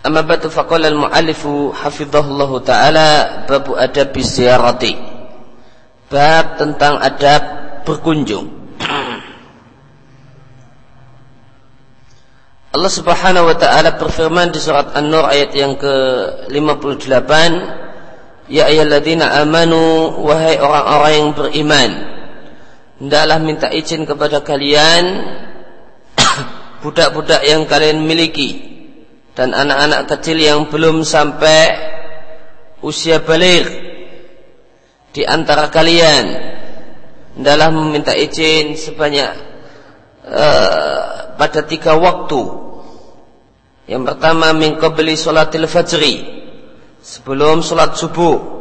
Amma ba'du faqala al-mu'allifu hafizahullahu taala babu adab ziyarati. Bab tentang adab berkunjung. Allah Subhanahu wa taala berfirman di surat An-Nur ayat yang ke-58, "Ya ayyuhalladzina amanu wahai orang-orang yang beriman, hendaklah minta izin kepada kalian budak-budak yang kalian miliki." Dan anak-anak kecil yang belum sampai usia balik di antara kalian dalam meminta izin sebanyak uh, pada tiga waktu. Yang pertama mingko beli sholatil fajri sebelum sholat subuh.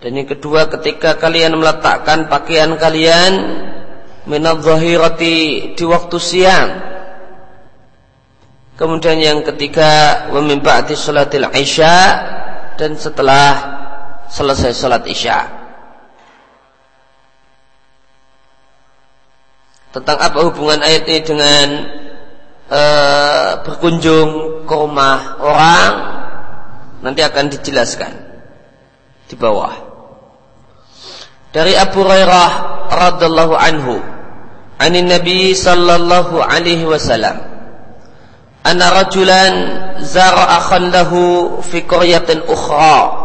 Dan yang kedua ketika kalian meletakkan pakaian kalian zahirati di waktu siang Kemudian yang ketiga Wamimba'ati sholatil isya Dan setelah selesai sholat isya. Tentang apa hubungan ayat ini dengan uh, Berkunjung ke rumah orang Nanti akan dijelaskan Di bawah. Dari Abu Hurairah radhiallahu anhu Anin Nabi sallallahu alaihi wasallam anna rajulan zara akhan lahu fi qaryatin ukhra.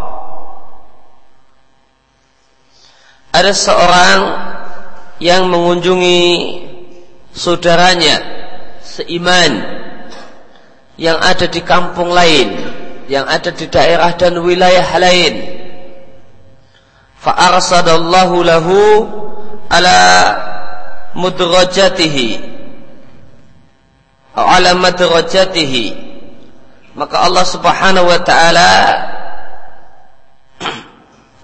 Ada seorang yang mengunjungi saudaranya seiman yang ada di kampung lain yang ada di daerah dan wilayah lain. Fa arsadallahu lahu ala mudrajatihi ala madrajatihi. Maka Allah Subhanahu wa taala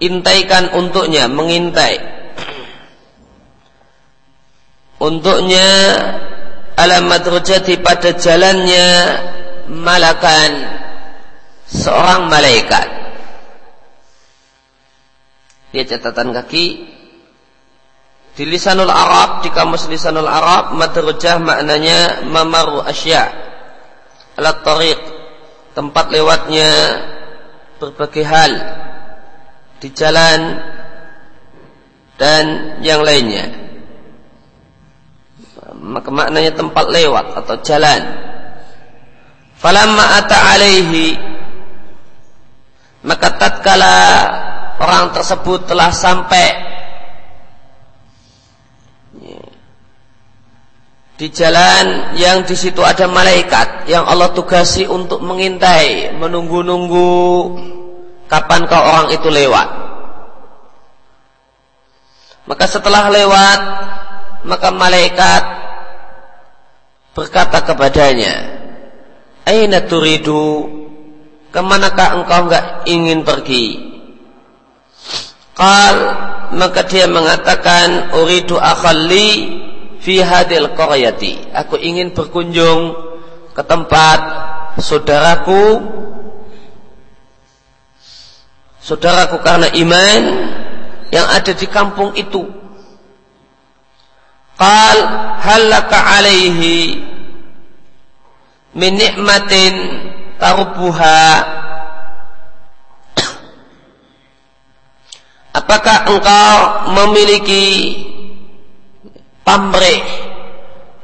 intaikan untuknya mengintai. Untuknya ala madrajati pada jalannya malakan seorang malaikat. Dia catatan kaki di lisanul Arab, di kamus lisanul Arab, madrujah maknanya mamaru asya. Alat tariq, tempat lewatnya berbagai hal di jalan dan yang lainnya. Maka maknanya tempat lewat atau jalan. Falamma ata alaihi maka tatkala orang tersebut telah sampai di jalan yang di situ ada malaikat yang Allah tugasi untuk mengintai, menunggu-nunggu kapan kau orang itu lewat. Maka setelah lewat, maka malaikat berkata kepadanya, Aina turidu, ke manakah engkau enggak ingin pergi? Qal, maka dia mengatakan, Uridu akhalli fi hadil qaryati. Aku ingin berkunjung ke tempat saudaraku. Saudaraku karena iman yang ada di kampung itu. Qal halaka alaihi min ni'matin tarbuha apakah engkau memiliki pamrih,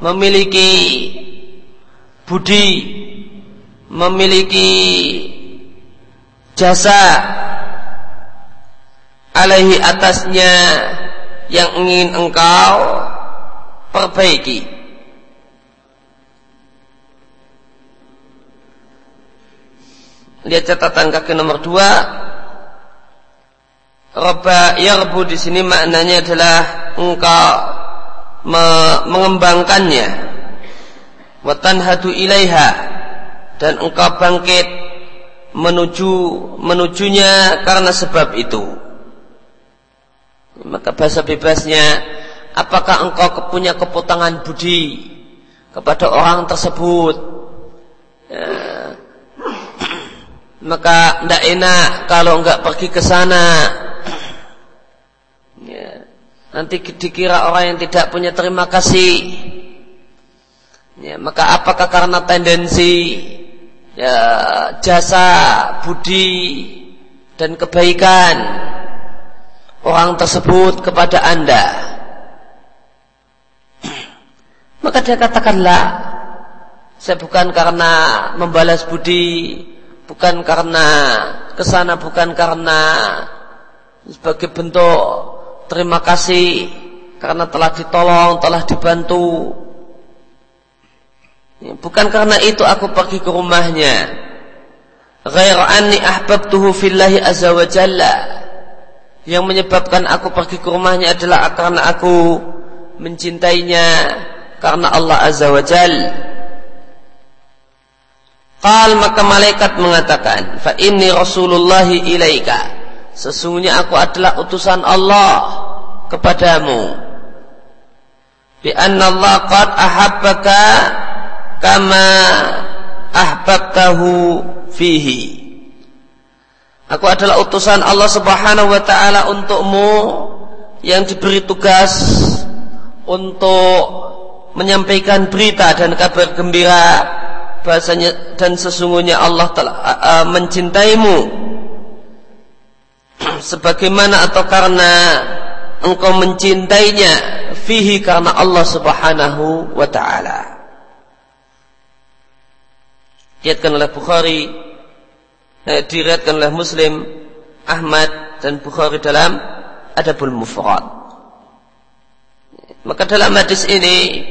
memiliki budi, memiliki jasa alaihi atasnya yang ingin engkau perbaiki. Lihat catatan kaki nomor dua. Roba yarbu di sini maknanya adalah engkau me mengembangkannya watanhatu ilaiha dan engkau bangkit menuju menujunya karena sebab itu maka bahasa bebasnya apakah engkau punya keputangan budi kepada orang tersebut ya. maka tidak enak kalau enggak pergi ke sana. Nanti dikira orang yang tidak punya terima kasih. Ya, maka apakah karena tendensi ya, jasa budi dan kebaikan orang tersebut kepada anda? Maka dia katakanlah saya bukan karena membalas budi bukan karena ke sana bukan karena sebagai bentuk terima kasih karena telah ditolong telah dibantu Ya, bukan karena itu aku pergi ke rumahnya. Ghair anni ahbabtuhu fillahi azza wa jalla. Yang menyebabkan aku pergi ke rumahnya adalah karena aku mencintainya karena Allah azza wa jalla. Qal maka malaikat mengatakan, "Fa inni Rasulullah ilaika." Sesungguhnya aku adalah utusan Allah kepadamu. Bi anna Allah qad ahabbaka kama ahbabtahu fihi. Aku adalah utusan Allah Subhanahu wa taala untukmu yang diberi tugas untuk menyampaikan berita dan kabar gembira. Bahasanya dan sesungguhnya Allah telah uh, mencintaimu sebagaimana atau karena engkau mencintainya fihi karena Allah Subhanahu wa taala. Diriatkan oleh Bukhari eh, diriatkan oleh Muslim Ahmad dan Bukhari dalam Adabul Mufrad. Maka dalam hadis ini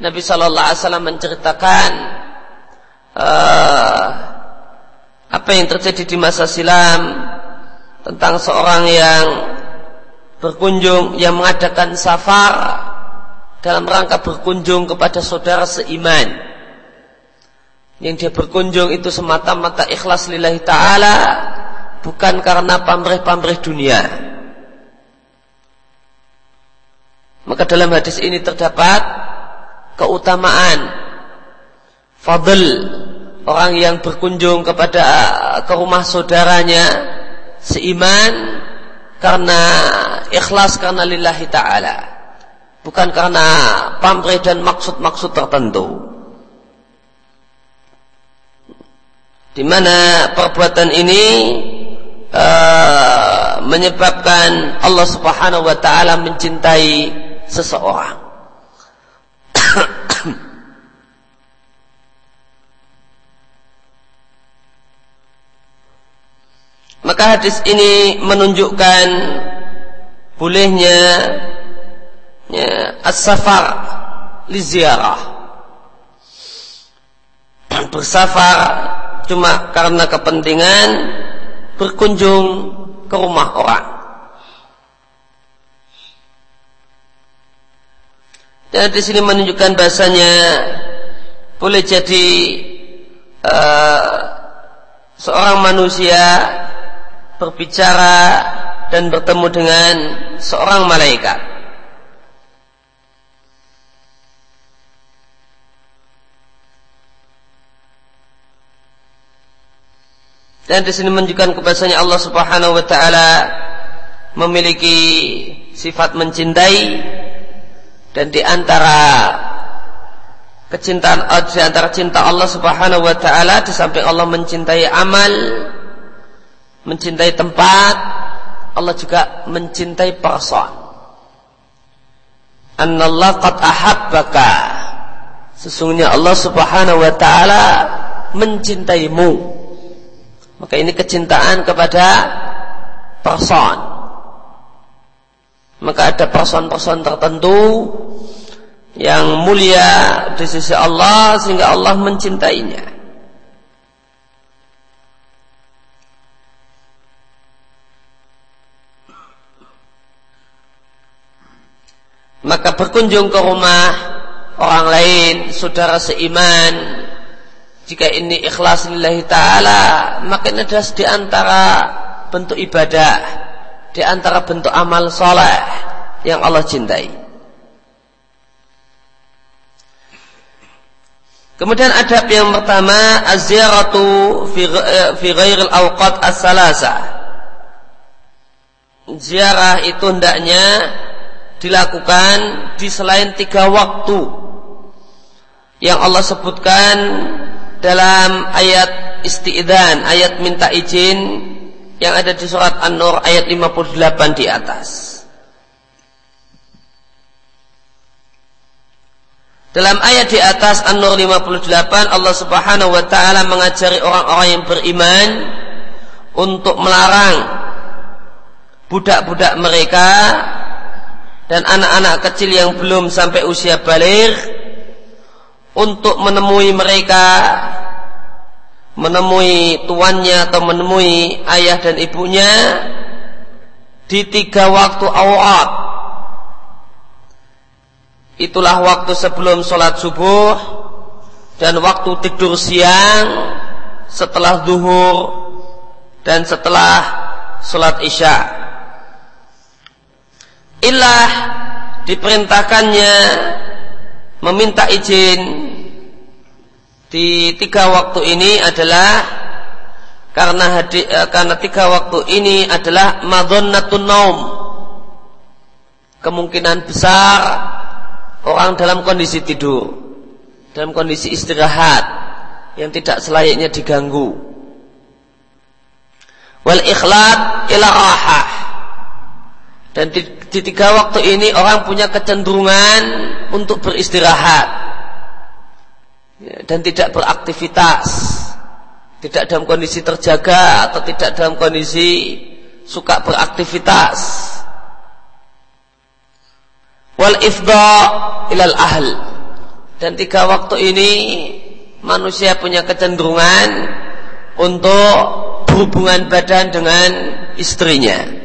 Nabi Shallallahu Alaihi Wasallam menceritakan uh, apa yang terjadi di masa silam tentang seorang yang berkunjung yang mengadakan safar dalam rangka berkunjung kepada saudara seiman. Yang dia berkunjung itu semata-mata ikhlas lillahi ta'ala bukan karena pamrih-pamrih dunia. Maka dalam hadis ini terdapat keutamaan fadl orang yang berkunjung kepada ke rumah saudaranya seiman karena ikhlas karena lillahi ta'ala bukan karena pamrih dan maksud-maksud tertentu di mana perbuatan ini uh, menyebabkan Allah Subhanahu wa taala mencintai seseorang. Maka hadis ini menunjukkan bolehnya ya, as-safar li ziarah. Bersafar cuma karena kepentingan berkunjung ke rumah orang. Dan di sini menunjukkan bahasanya boleh jadi uh, seorang manusia berbicara dan bertemu dengan seorang malaikat. Dan di sini menunjukkan kebiasaannya Allah Subhanahu wa taala memiliki sifat mencintai dan di antara kecintaan di antara cinta Allah Subhanahu wa taala di samping Allah mencintai amal mencintai tempat Allah juga mencintai person annallah qad ahabbaka sesungguhnya Allah Subhanahu wa taala mencintaimu maka ini kecintaan kepada person. Maka ada person-person tertentu yang mulia di sisi Allah sehingga Allah mencintainya. Maka berkunjung ke rumah orang lain, saudara seiman, jika ini ikhlas lillahi ta'ala maka ini adalah di antara bentuk ibadah di antara bentuk amal soleh yang Allah cintai. Kemudian adab yang pertama az-ziyaratu fi, fi ghairil awqat as-salasa. Ziarah itu hendaknya dilakukan di selain tiga waktu yang Allah sebutkan dalam ayat isti'dan, ayat minta izin yang ada di surat An-Nur ayat 58 di atas. Dalam ayat di atas An-Nur 58 Allah Subhanahu wa taala mengajari orang-orang yang beriman untuk melarang budak-budak mereka dan anak-anak kecil yang belum sampai usia balik untuk menemui mereka menemui tuannya atau menemui ayah dan ibunya di tiga waktu awal. Itulah waktu sebelum sholat subuh dan waktu tidur siang setelah zuhur dan setelah sholat isya' ilah diperintahkannya meminta izin di tiga waktu ini adalah karena hadi, eh, karena tiga waktu ini adalah madonnatun naum. Kemungkinan besar orang dalam kondisi tidur dalam kondisi istirahat yang tidak selayaknya diganggu. Wal ikhlat ila rahah dan di, di tiga waktu ini orang punya kecenderungan untuk beristirahat ya, dan tidak beraktivitas, tidak dalam kondisi terjaga atau tidak dalam kondisi suka beraktivitas. Wal ifda ilal ahl dan tiga waktu ini manusia punya kecenderungan untuk berhubungan badan dengan istrinya.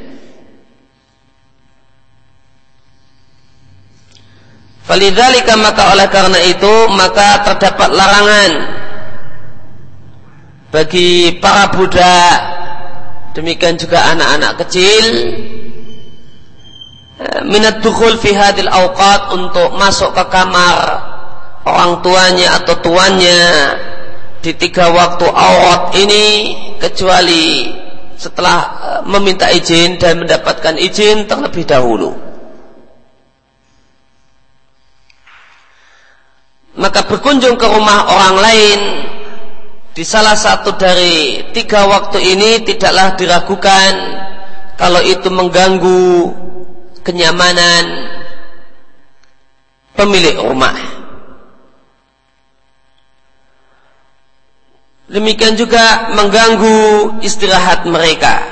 Falidzalika maka oleh karena itu maka terdapat larangan bagi para budak demikian juga anak-anak kecil eh, minat dukhul fi hadil awqat untuk masuk ke kamar orang tuanya atau tuannya di tiga waktu awat ini kecuali setelah eh, meminta izin dan mendapatkan izin terlebih dahulu. Maka berkunjung ke rumah orang lain di salah satu dari tiga waktu ini tidaklah diragukan kalau itu mengganggu kenyamanan pemilik rumah. Demikian juga mengganggu istirahat mereka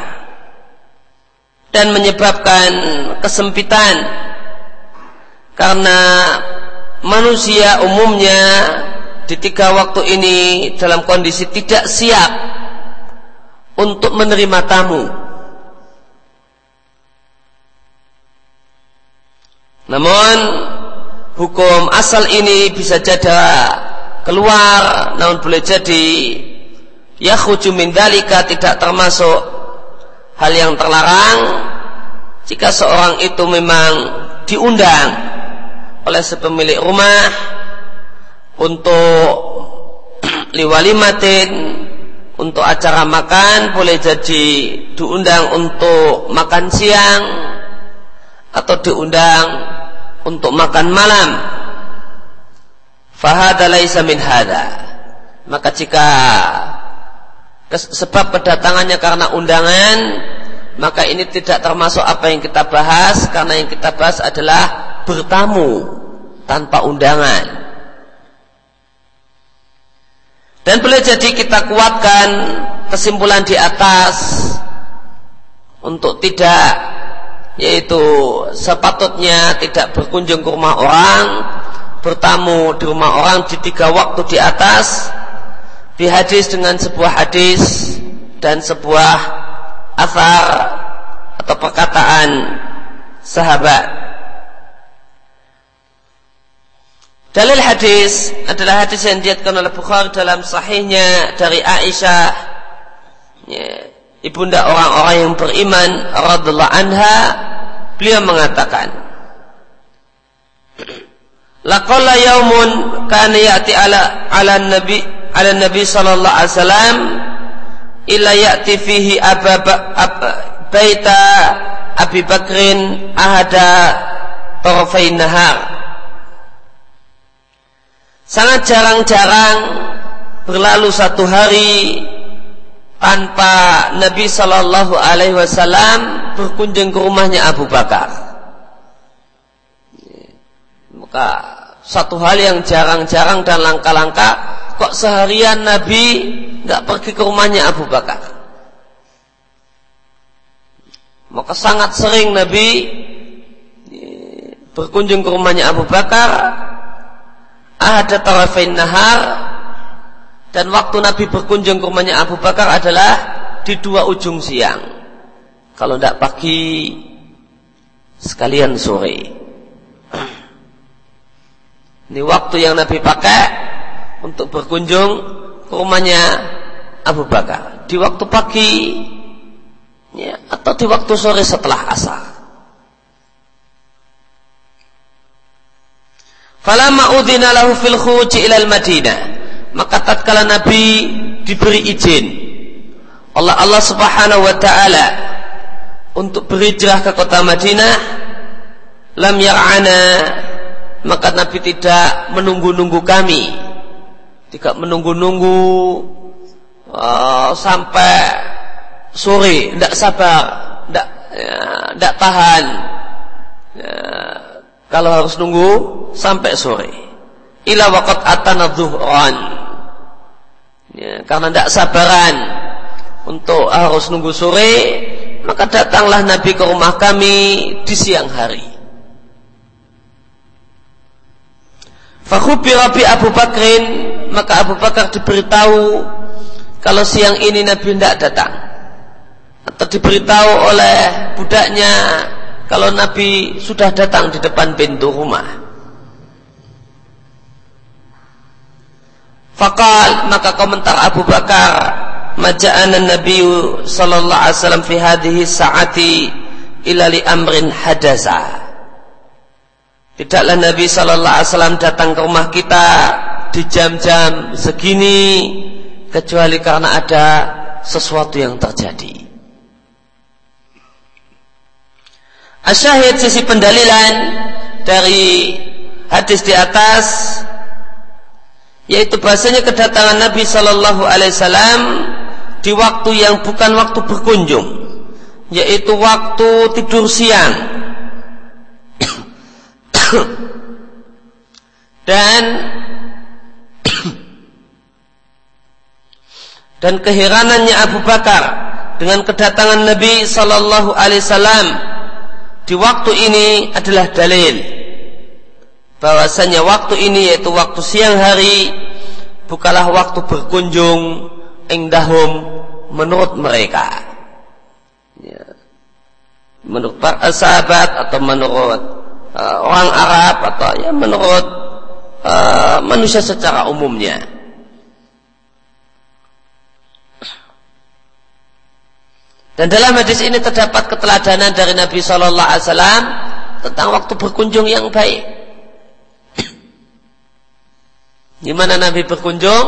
dan menyebabkan kesempitan karena manusia umumnya di tiga waktu ini dalam kondisi tidak siap untuk menerima tamu. Namun hukum asal ini bisa jadi keluar, namun boleh jadi ya min dalika tidak termasuk hal yang terlarang jika seorang itu memang diundang oleh sepemilik rumah untuk liwalimatin untuk acara makan boleh jadi diundang untuk makan siang atau diundang untuk makan malam. Fahada laisa min hada. Maka jika sebab kedatangannya karena undangan maka ini tidak termasuk apa yang kita bahas karena yang kita bahas adalah bertamu tanpa undangan. Dan boleh jadi kita kuatkan kesimpulan di atas untuk tidak yaitu sepatutnya tidak berkunjung ke rumah orang, bertamu di rumah orang di tiga waktu di atas, di hadis dengan sebuah hadis dan sebuah asar atau perkataan sahabat. Dalil hadis adalah hadis yang diatkan oleh Bukhari dalam sahihnya dari Aisyah ya, ibunda orang-orang yang beriman radhiallahu anha. Beliau mengatakan Laqalla yaumun kana ya'ti ala ala nabi ala nabi sallallahu alaihi wasallam illa ya'ti fihi ababa ab, baita Abi Bakrin ahada tarafain nahar Sangat jarang-jarang berlalu satu hari tanpa Nabi Shallallahu Alaihi Wasallam berkunjung ke rumahnya Abu Bakar. Maka satu hal yang jarang-jarang dan langka-langka, kok seharian Nabi nggak pergi ke rumahnya Abu Bakar. Maka sangat sering Nabi berkunjung ke rumahnya Abu Bakar ada tarafain nahar dan waktu Nabi berkunjung ke rumahnya Abu Bakar adalah di dua ujung siang. Kalau tidak pagi, sekalian sore. Ini waktu yang Nabi pakai untuk berkunjung ke rumahnya Abu Bakar. Di waktu pagi ya, atau di waktu sore setelah asar. Falamma udhina lahu fil khuruj ila al-Madinah. Maka tatkala Nabi diberi izin Allah Allah Subhanahu wa taala untuk berhijrah ke kota Madinah lam yar'ana maka Nabi tidak menunggu-nunggu kami tidak menunggu-nunggu uh, sampai sore tidak sabar tidak ya, tahan ya, kalau harus nunggu sampai sore. Ila waqat atana dhuhran. Ya, karena tidak sabaran untuk harus nunggu sore, maka datanglah Nabi ke rumah kami di siang hari. Fakhubira bi Abu Bakrin, maka Abu Bakar diberitahu kalau siang ini Nabi tidak datang. Atau diberitahu oleh budaknya kalau Nabi sudah datang di depan pintu rumah. Fakal maka komentar Abu Bakar maja'ana Nabi sallallahu alaihi wasallam fi hadhihi sa'ati ila li amrin hadasa. Tidaklah Nabi sallallahu alaihi wasallam datang ke rumah kita di jam-jam segini kecuali karena ada sesuatu yang terjadi. Asyahid sisi pendalilan dari hadis di atas yaitu bahasanya kedatangan Nabi Shallallahu Alaihi Wasallam di waktu yang bukan waktu berkunjung yaitu waktu tidur siang dan dan keheranannya Abu Bakar dengan kedatangan Nabi Shallallahu Alaihi Wasallam di waktu ini adalah dalil bahwasanya waktu ini yaitu waktu siang hari bukanlah waktu berkunjung indahum menurut mereka ya. menurut para sahabat atau menurut uh, orang Arab atau ya menurut uh, manusia secara umumnya Dan dalam hadis ini terdapat keteladanan dari Nabi Shallallahu Alaihi Wasallam tentang waktu berkunjung yang baik. Di mana Nabi berkunjung?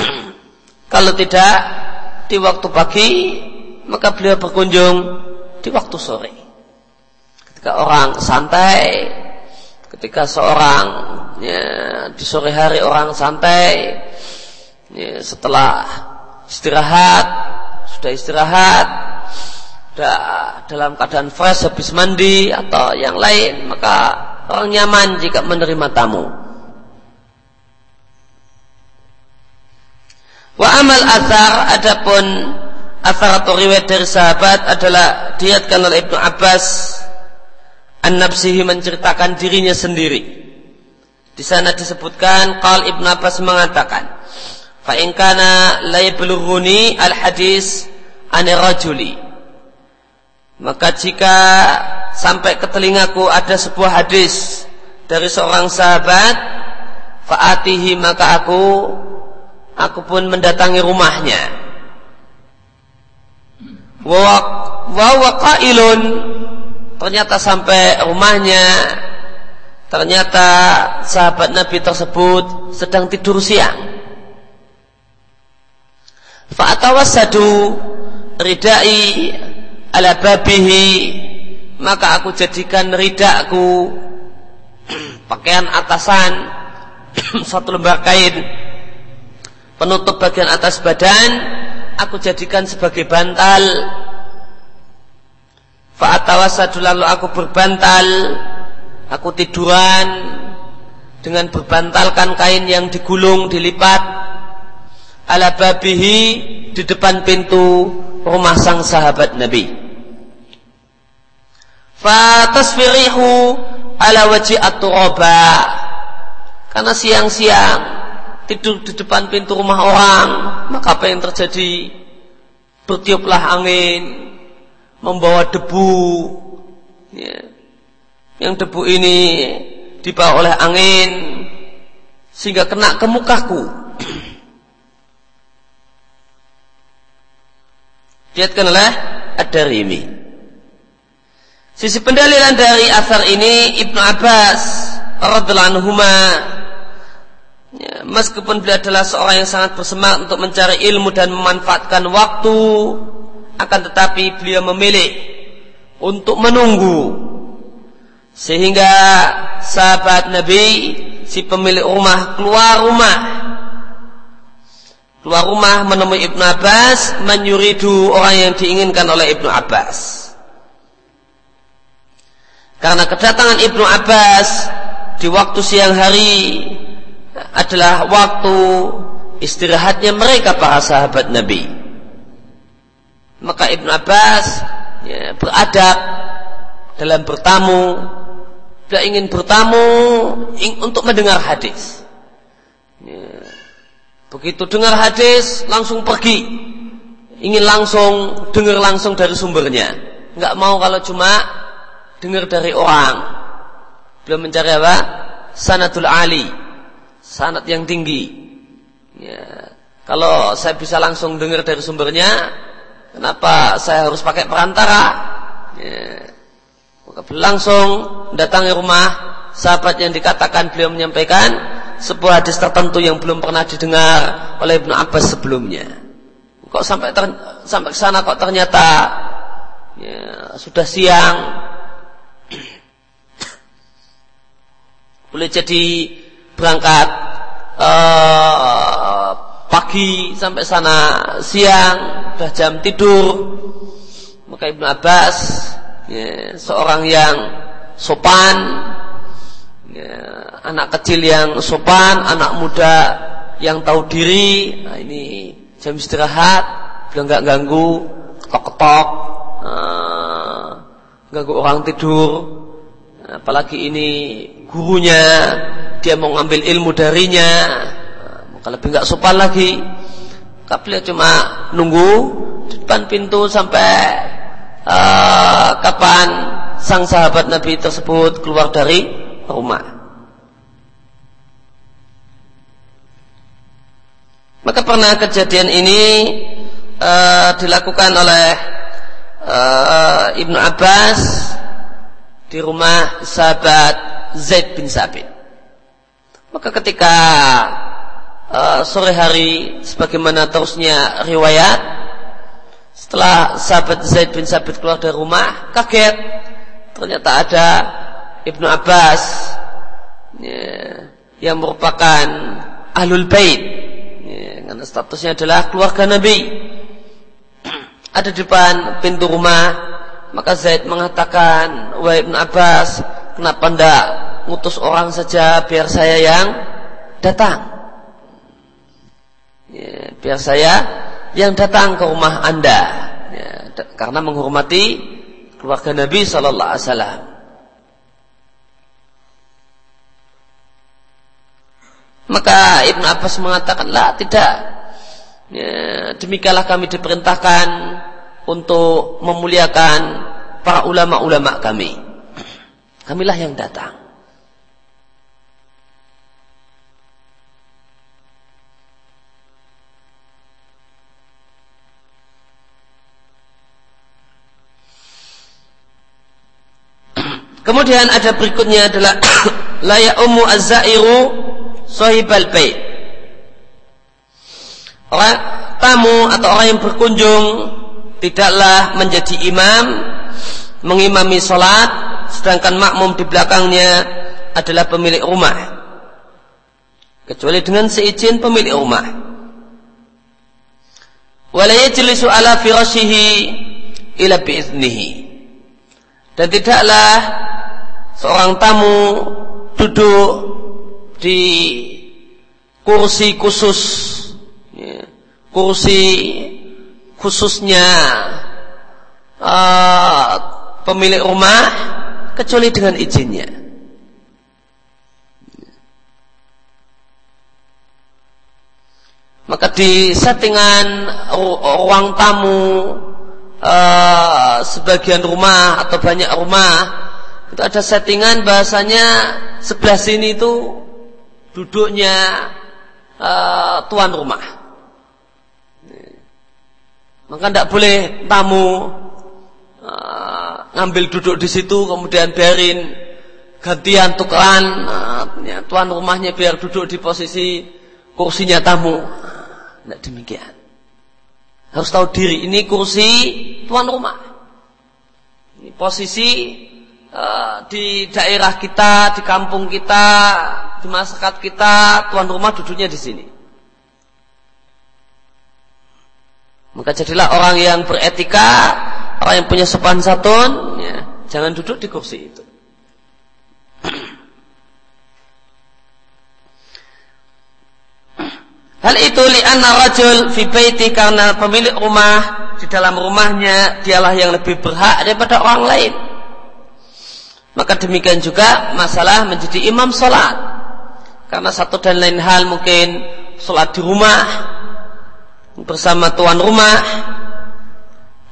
Kalau tidak di waktu pagi, maka beliau berkunjung di waktu sore. Ketika orang santai, ketika seorang ya, di sore hari orang santai, ya, setelah istirahat, sudah istirahat, sudah dalam keadaan fresh habis mandi atau yang lain, maka orang nyaman jika menerima tamu. Wa amal athar adapun athar atau riwayat dari sahabat adalah diatkan oleh Ibnu Abbas An-Nafsihi menceritakan dirinya sendiri. Di sana disebutkan Qal Ibnu Abbas mengatakan, "Fa in kana la al-hadis ane rajuli. Maka jika sampai ke telingaku ada sebuah hadis dari seorang sahabat faatihi maka aku aku pun mendatangi rumahnya. Wa waqailun ternyata sampai rumahnya ternyata sahabat Nabi tersebut sedang tidur siang. Fa'atawassadu ridai ala babihi maka aku jadikan ridaku pakaian atasan satu lembar kain penutup bagian atas badan aku jadikan sebagai bantal fa'atawassadu lalu aku berbantal aku tiduran dengan berbantalkan kain yang digulung dilipat ala babihi di depan pintu rumah sang sahabat Nabi. Fatasfirihu ala wajhi at-turaba. Karena siang-siang tidur di depan pintu rumah orang, maka apa yang terjadi? Bertiuplah angin, membawa debu. Ya. Yang debu ini dibawa oleh angin sehingga kena ke mukaku. Diatkan oleh Ad-Darimi. Sisi pendalilan dari asar ini Ibnu Abbas radhiallahu ya, meskipun beliau adalah seorang yang sangat bersemangat untuk mencari ilmu dan memanfaatkan waktu akan tetapi beliau memilih untuk menunggu. Sehingga sahabat Nabi si pemilik rumah keluar rumah. Keluar rumah menemui Ibnu Abbas menyuridu orang yang diinginkan oleh Ibnu Abbas. Karena kedatangan Ibnu Abbas di waktu siang hari adalah waktu istirahatnya mereka para sahabat Nabi maka Ibnu Abbas ya, beradab dalam bertamu dia ingin bertamu untuk mendengar hadis ya Begitu dengar hadis langsung pergi. Ingin langsung dengar langsung dari sumbernya. Enggak mau kalau cuma dengar dari orang. Belum mencari apa? Sanatul ali. Sanat yang tinggi. Ya. Kalau saya bisa langsung dengar dari sumbernya, kenapa saya harus pakai perantara? Ya. Maka langsung datangi rumah sahabat yang dikatakan beliau menyampaikan sebuah hadis tertentu yang belum pernah didengar oleh Ibnu Abbas sebelumnya. Kok sampai ter, sampai ke sana kok ternyata ya, sudah siang. Boleh jadi berangkat uh, pagi sampai sana siang, sudah jam tidur. Maka Ibnu Abbas ya, seorang yang sopan ya, anak kecil yang sopan, anak muda yang tahu diri. Nah, ini jam istirahat, bilang nggak ganggu, ketok-ketok, uh, ganggu orang tidur. Apalagi ini gurunya, dia mau ngambil ilmu darinya, maka lebih nggak sopan lagi. Maka cuma nunggu di depan pintu sampai uh, kapan sang sahabat Nabi tersebut keluar dari rumah. Maka pernah kejadian ini uh, dilakukan oleh uh, Ibnu Abbas di rumah sahabat Zaid bin Sabit. Maka ketika uh, sore hari sebagaimana terusnya riwayat. Setelah sahabat Zaid bin Sabit keluar dari rumah kaget. Ternyata ada Ibnu Abbas ya, yang merupakan ahlul bait. Ya, karena statusnya adalah keluarga Nabi. Ada di depan pintu rumah maka Zaid mengatakan wahai Ibnu Abbas kenapa ndak ngutus orang saja biar saya yang datang ya, biar saya yang datang ke rumah anda ya, karena menghormati keluarga Nabi Sallallahu Alaihi Wasallam Maka Ibn Abbas mengatakan, lah tidak. Ya, demikianlah kami diperintahkan untuk memuliakan para ulama-ulama kami. Kamilah yang datang. Kemudian ada berikutnya adalah layak ummu az-zairu sahibal bait. Orang tamu atau orang yang berkunjung tidaklah menjadi imam mengimami salat sedangkan makmum di belakangnya adalah pemilik rumah. Kecuali dengan seizin pemilik rumah. Wala ala firashihi ila biiznihi. Dan tidaklah seorang tamu duduk di kursi khusus ya, kursi khususnya uh, pemilik rumah kecuali dengan izinnya. Maka di settingan ruang tamu uh, sebagian rumah atau banyak rumah itu ada settingan bahasanya sebelah sini itu duduknya uh, tuan rumah. Maka tidak boleh tamu uh, ngambil duduk di situ kemudian biarin gantian tukeran uh, tuan rumahnya biar duduk di posisi kursinya tamu. Tidak demikian. Harus tahu diri ini kursi tuan rumah. Ini posisi Eh, di daerah kita, di kampung kita, di masyarakat kita, tuan rumah duduknya di sini. Maka jadilah orang yang beretika, orang yang punya sopan santun, ya, jangan duduk di kursi itu. Hal itu li'anna rajul fi baiti karena pemilik rumah di dalam rumahnya dialah yang lebih berhak daripada orang lain. Maka demikian juga masalah menjadi imam sholat. Karena satu dan lain hal mungkin sholat di rumah bersama tuan rumah.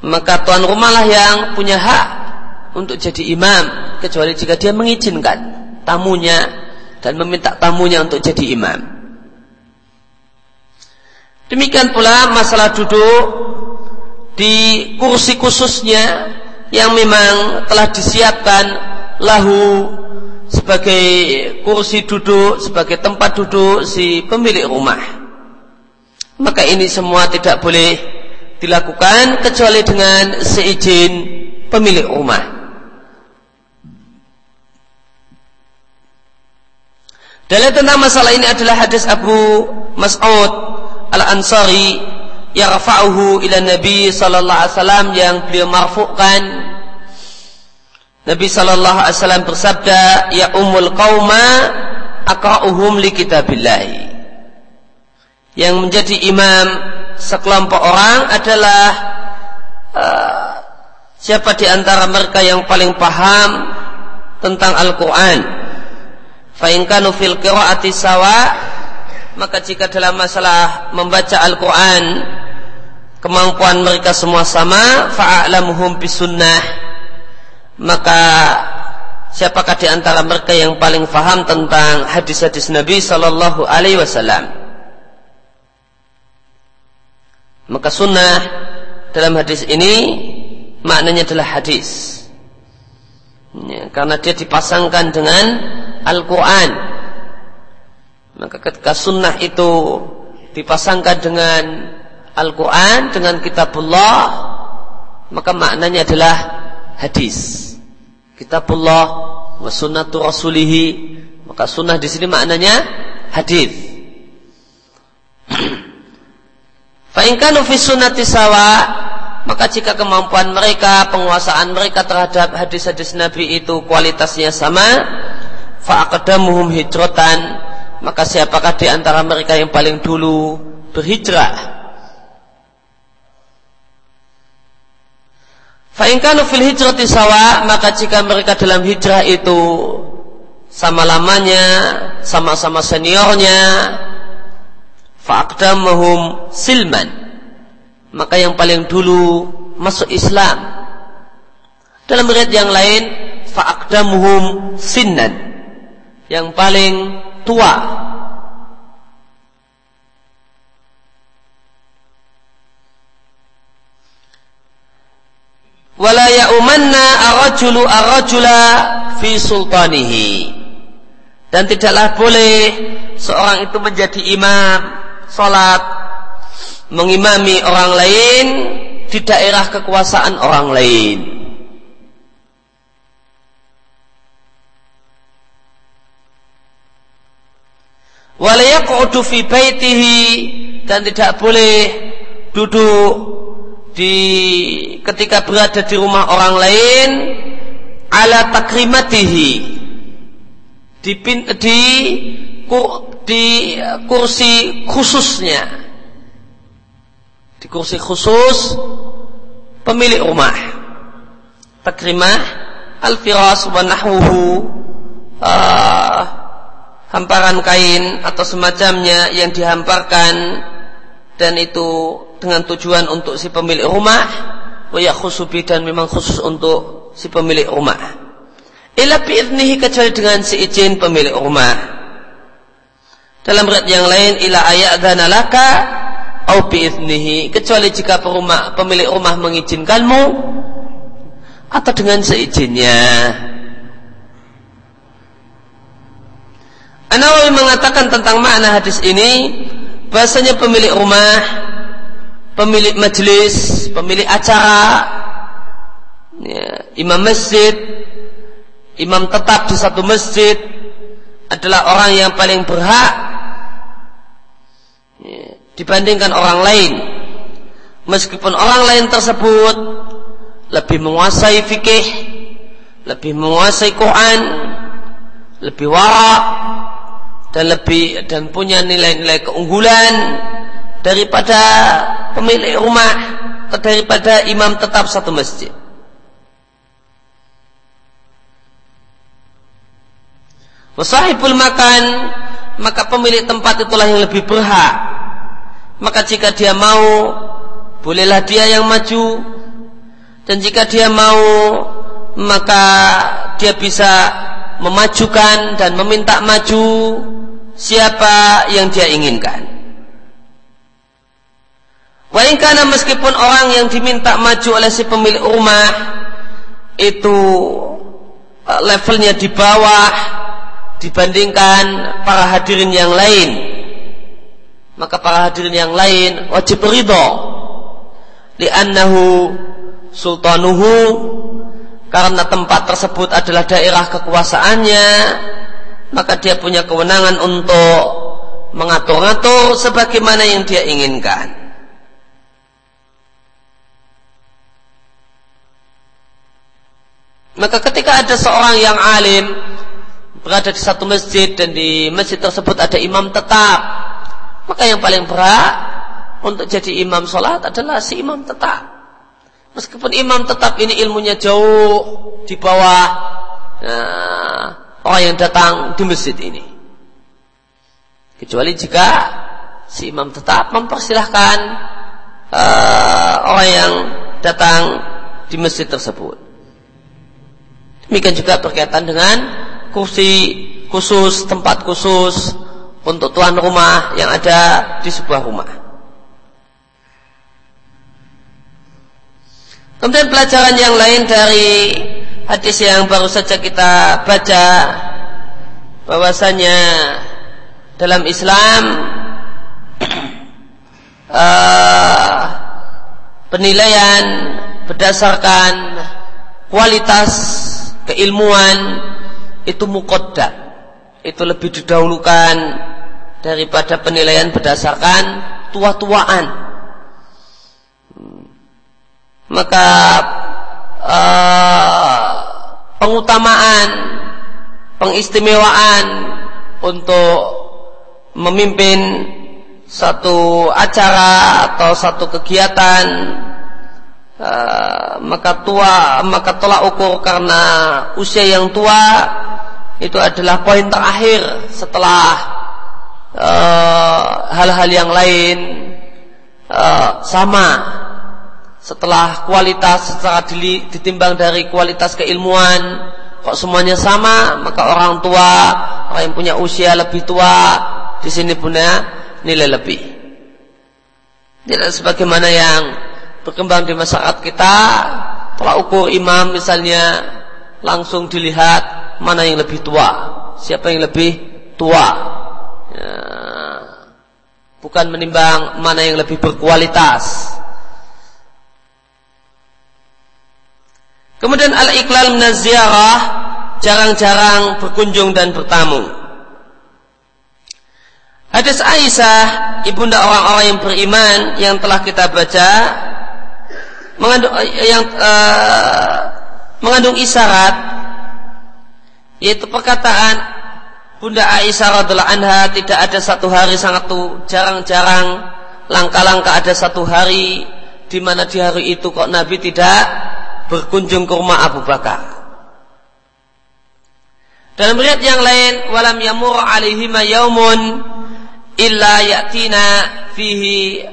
Maka tuan rumahlah yang punya hak untuk jadi imam. Kecuali jika dia mengizinkan tamunya dan meminta tamunya untuk jadi imam. Demikian pula masalah duduk di kursi khususnya yang memang telah disiapkan lahu sebagai kursi duduk, sebagai tempat duduk si pemilik rumah. Maka ini semua tidak boleh dilakukan kecuali dengan seizin pemilik rumah. Dalil tentang masalah ini adalah hadis Abu Mas'ud Al-Ansari yang rafa'uhu ila Nabi sallallahu alaihi wasallam yang beliau marfu'kan Nabi Shallallahu Alaihi Wasallam bersabda, Ya umul qauma akra'uhum li kitabillahi. Yang menjadi imam sekelompok orang adalah uh, siapa di antara mereka yang paling paham tentang Al-Quran. Fa'inkanu fil qiraati sawa maka jika dalam masalah membaca Al-Quran kemampuan mereka semua sama fa'alamuhum bisunnah maka siapakah di antara mereka yang paling faham tentang hadis-hadis Nabi Sallallahu Alaihi Wasallam? Maka sunnah dalam hadis ini maknanya adalah hadis. Ya, karena dia dipasangkan dengan Al-Quran. Maka ketika sunnah itu dipasangkan dengan Al-Quran, dengan kitabullah, maka maknanya adalah hadis kitabullah wa sunnatu rasulihi. Maka sunnah di sini maknanya hadis. Fa in kanu fi sunnati sawa maka jika kemampuan mereka penguasaan mereka terhadap hadis-hadis Nabi itu kualitasnya sama fa aqdamuhum hijratan maka siapakah di antara mereka yang paling dulu berhijrah Fa'ingkanu fil hijrati sawa maka jika mereka dalam hijrah itu sama lamanya, sama-sama seniornya, fa'aqdamahum silman. Maka yang paling dulu masuk Islam. Dalam riwayat yang lain, fa'aqdamuhum sinnan. Yang paling tua wala ya'umanna ar-rajulu ar-rajula fi sultanihi. Dan tidaklah boleh seorang itu menjadi imam salat mengimami orang lain di daerah kekuasaan orang lain. Walayaqudu fi baitihi dan tidak boleh duduk di ketika berada di rumah orang lain ala takrimatihi. Di di di kursi khususnya. Di kursi khusus pemilik rumah. Takrimah al-firas wa nahwuhu uh, hamparan kain atau semacamnya yang dihamparkan dan itu dengan tujuan untuk si pemilik rumah wa khusubi dan memang khusus untuk si pemilik rumah. Ila bi'idnihi kecuali dengan si izin pemilik rumah. Dalam riwayat yang lain ila ayadzana laka au bi'idnihi kecuali jika perumah, pemilik rumah mengizinkanmu atau dengan seizinnya An-Nawawi mengatakan tentang makna hadis ini bahasanya pemilik rumah, pemilik majelis, pemilik acara, ya, imam masjid, imam tetap di satu masjid adalah orang yang paling berhak ya, dibandingkan orang lain. Meskipun orang lain tersebut lebih menguasai fikih, lebih menguasai Quran, lebih warak, dan lebih dan punya nilai-nilai keunggulan daripada pemilik rumah daripada imam tetap satu masjid. Wasahibul makan maka pemilik tempat itulah yang lebih berhak. Maka jika dia mau bolehlah dia yang maju dan jika dia mau maka dia bisa memajukan dan meminta maju siapa yang dia inginkan. Wa karena meskipun orang yang diminta maju oleh si pemilik rumah itu uh, levelnya di bawah dibandingkan para hadirin yang lain, maka para hadirin yang lain wajib ridho li'annahu sultanuhu karena tempat tersebut adalah daerah kekuasaannya maka dia punya kewenangan untuk mengatur-ngatur sebagaimana yang dia inginkan. Maka ketika ada seorang yang alim berada di satu masjid dan di masjid tersebut ada imam tetap, maka yang paling berat untuk jadi imam sholat adalah si imam tetap. Meskipun imam tetap ini ilmunya jauh di bawah nah, orang yang datang di masjid ini. Kecuali jika si imam tetap mempersilahkan uh, orang yang datang di masjid tersebut. Demikian juga berkaitan dengan kursi khusus, tempat khusus untuk tuan rumah yang ada di sebuah rumah. Kemudian pelajaran yang lain dari hadis yang baru saja kita baca bahwasanya dalam Islam uh, penilaian berdasarkan kualitas keilmuan itu mukodda itu lebih didahulukan daripada penilaian berdasarkan tua-tuaan. Maka uh, pengutamaan, pengistimewaan untuk memimpin satu acara atau satu kegiatan uh, maka tua maka tolak ukur karena usia yang tua itu adalah poin terakhir setelah uh, hal-hal uh, yang lain uh, sama. Setelah kualitas secara ditimbang dari kualitas keilmuan kok semuanya sama maka orang tua orang yang punya usia lebih tua di sini punya nilai lebih. Tidak sebagaimana yang berkembang di masyarakat kita tolak ukur imam misalnya langsung dilihat mana yang lebih tua, siapa yang lebih tua. Ya, bukan menimbang mana yang lebih berkualitas. Kemudian al-iklal menaziarah jarang-jarang berkunjung dan bertamu. Hadis Aisyah, ibunda orang-orang yang beriman yang telah kita baca mengandung yang uh, mengandung isyarat yaitu perkataan Bunda Aisyah radhiallahu anha tidak ada satu hari sangat tuh jarang-jarang langkah-langkah ada satu hari di mana di hari itu kok Nabi tidak berkunjung ke rumah Abu Bakar. Dalam riwayat yang lain, walam yamur alaihima yaumun illa yatina fihi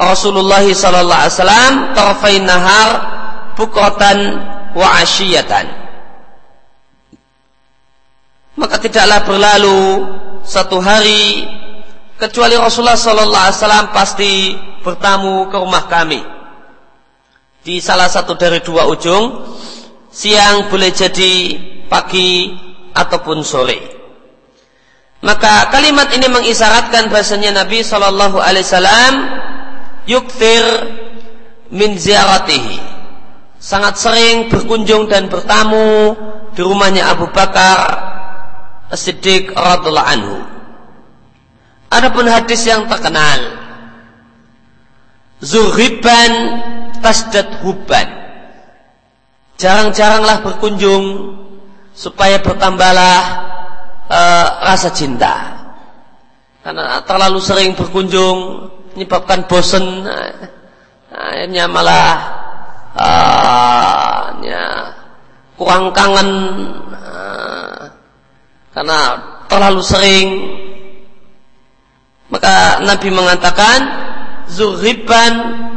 Rasulullah sallallahu alaihi wasallam tarfain nahar bukratan wa asyiyatan. Maka tidaklah berlalu satu hari kecuali Rasulullah sallallahu alaihi wasallam pasti bertamu ke rumah kami di salah satu dari dua ujung siang boleh jadi pagi ataupun sore maka kalimat ini mengisyaratkan bahasanya Nabi Shallallahu Alaihi Wasallam yuktir min ziaratihi sangat sering berkunjung dan bertamu di rumahnya Abu Bakar Siddiq radhiallahu anhu. Adapun hadis yang terkenal Zuhriban tasdad huban. Jarang-jaranglah berkunjung supaya bertambahlah uh, rasa cinta. Karena terlalu sering berkunjung menyebabkan bosan. Akhirnya malah uh, kurang kangen uh, karena terlalu sering. Maka Nabi mengatakan zuhriban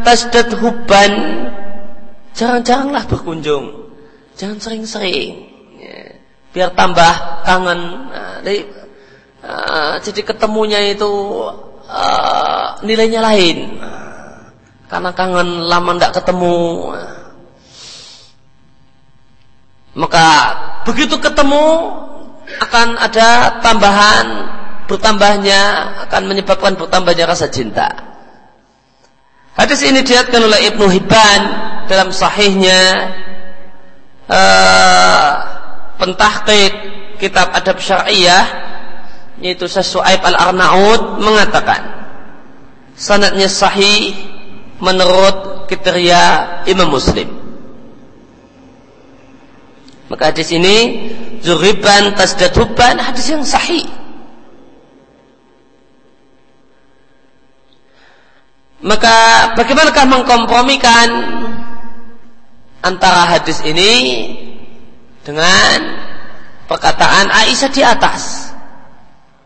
tasdad hubban jarang-jaranglah berkunjung jangan sering-sering ya. biar tambah kangen nah, jadi, uh, jadi ketemunya itu uh, nilainya lain. Karena kangen lama tidak ketemu. Maka begitu ketemu akan ada tambahan bertambahnya akan menyebabkan bertambahnya rasa cinta. Hadis ini diatkan oleh Ibnu Hibban dalam sahihnya uh, pentahqiq kitab adab syariah yaitu Syuaib Al-Arnaud mengatakan sanadnya sahih menurut kriteria Imam Muslim. Maka hadis ini Zuriban tasdaduban hadis yang sahih. Maka bagaimanakah mengkompromikan antara hadis ini dengan perkataan Aisyah di atas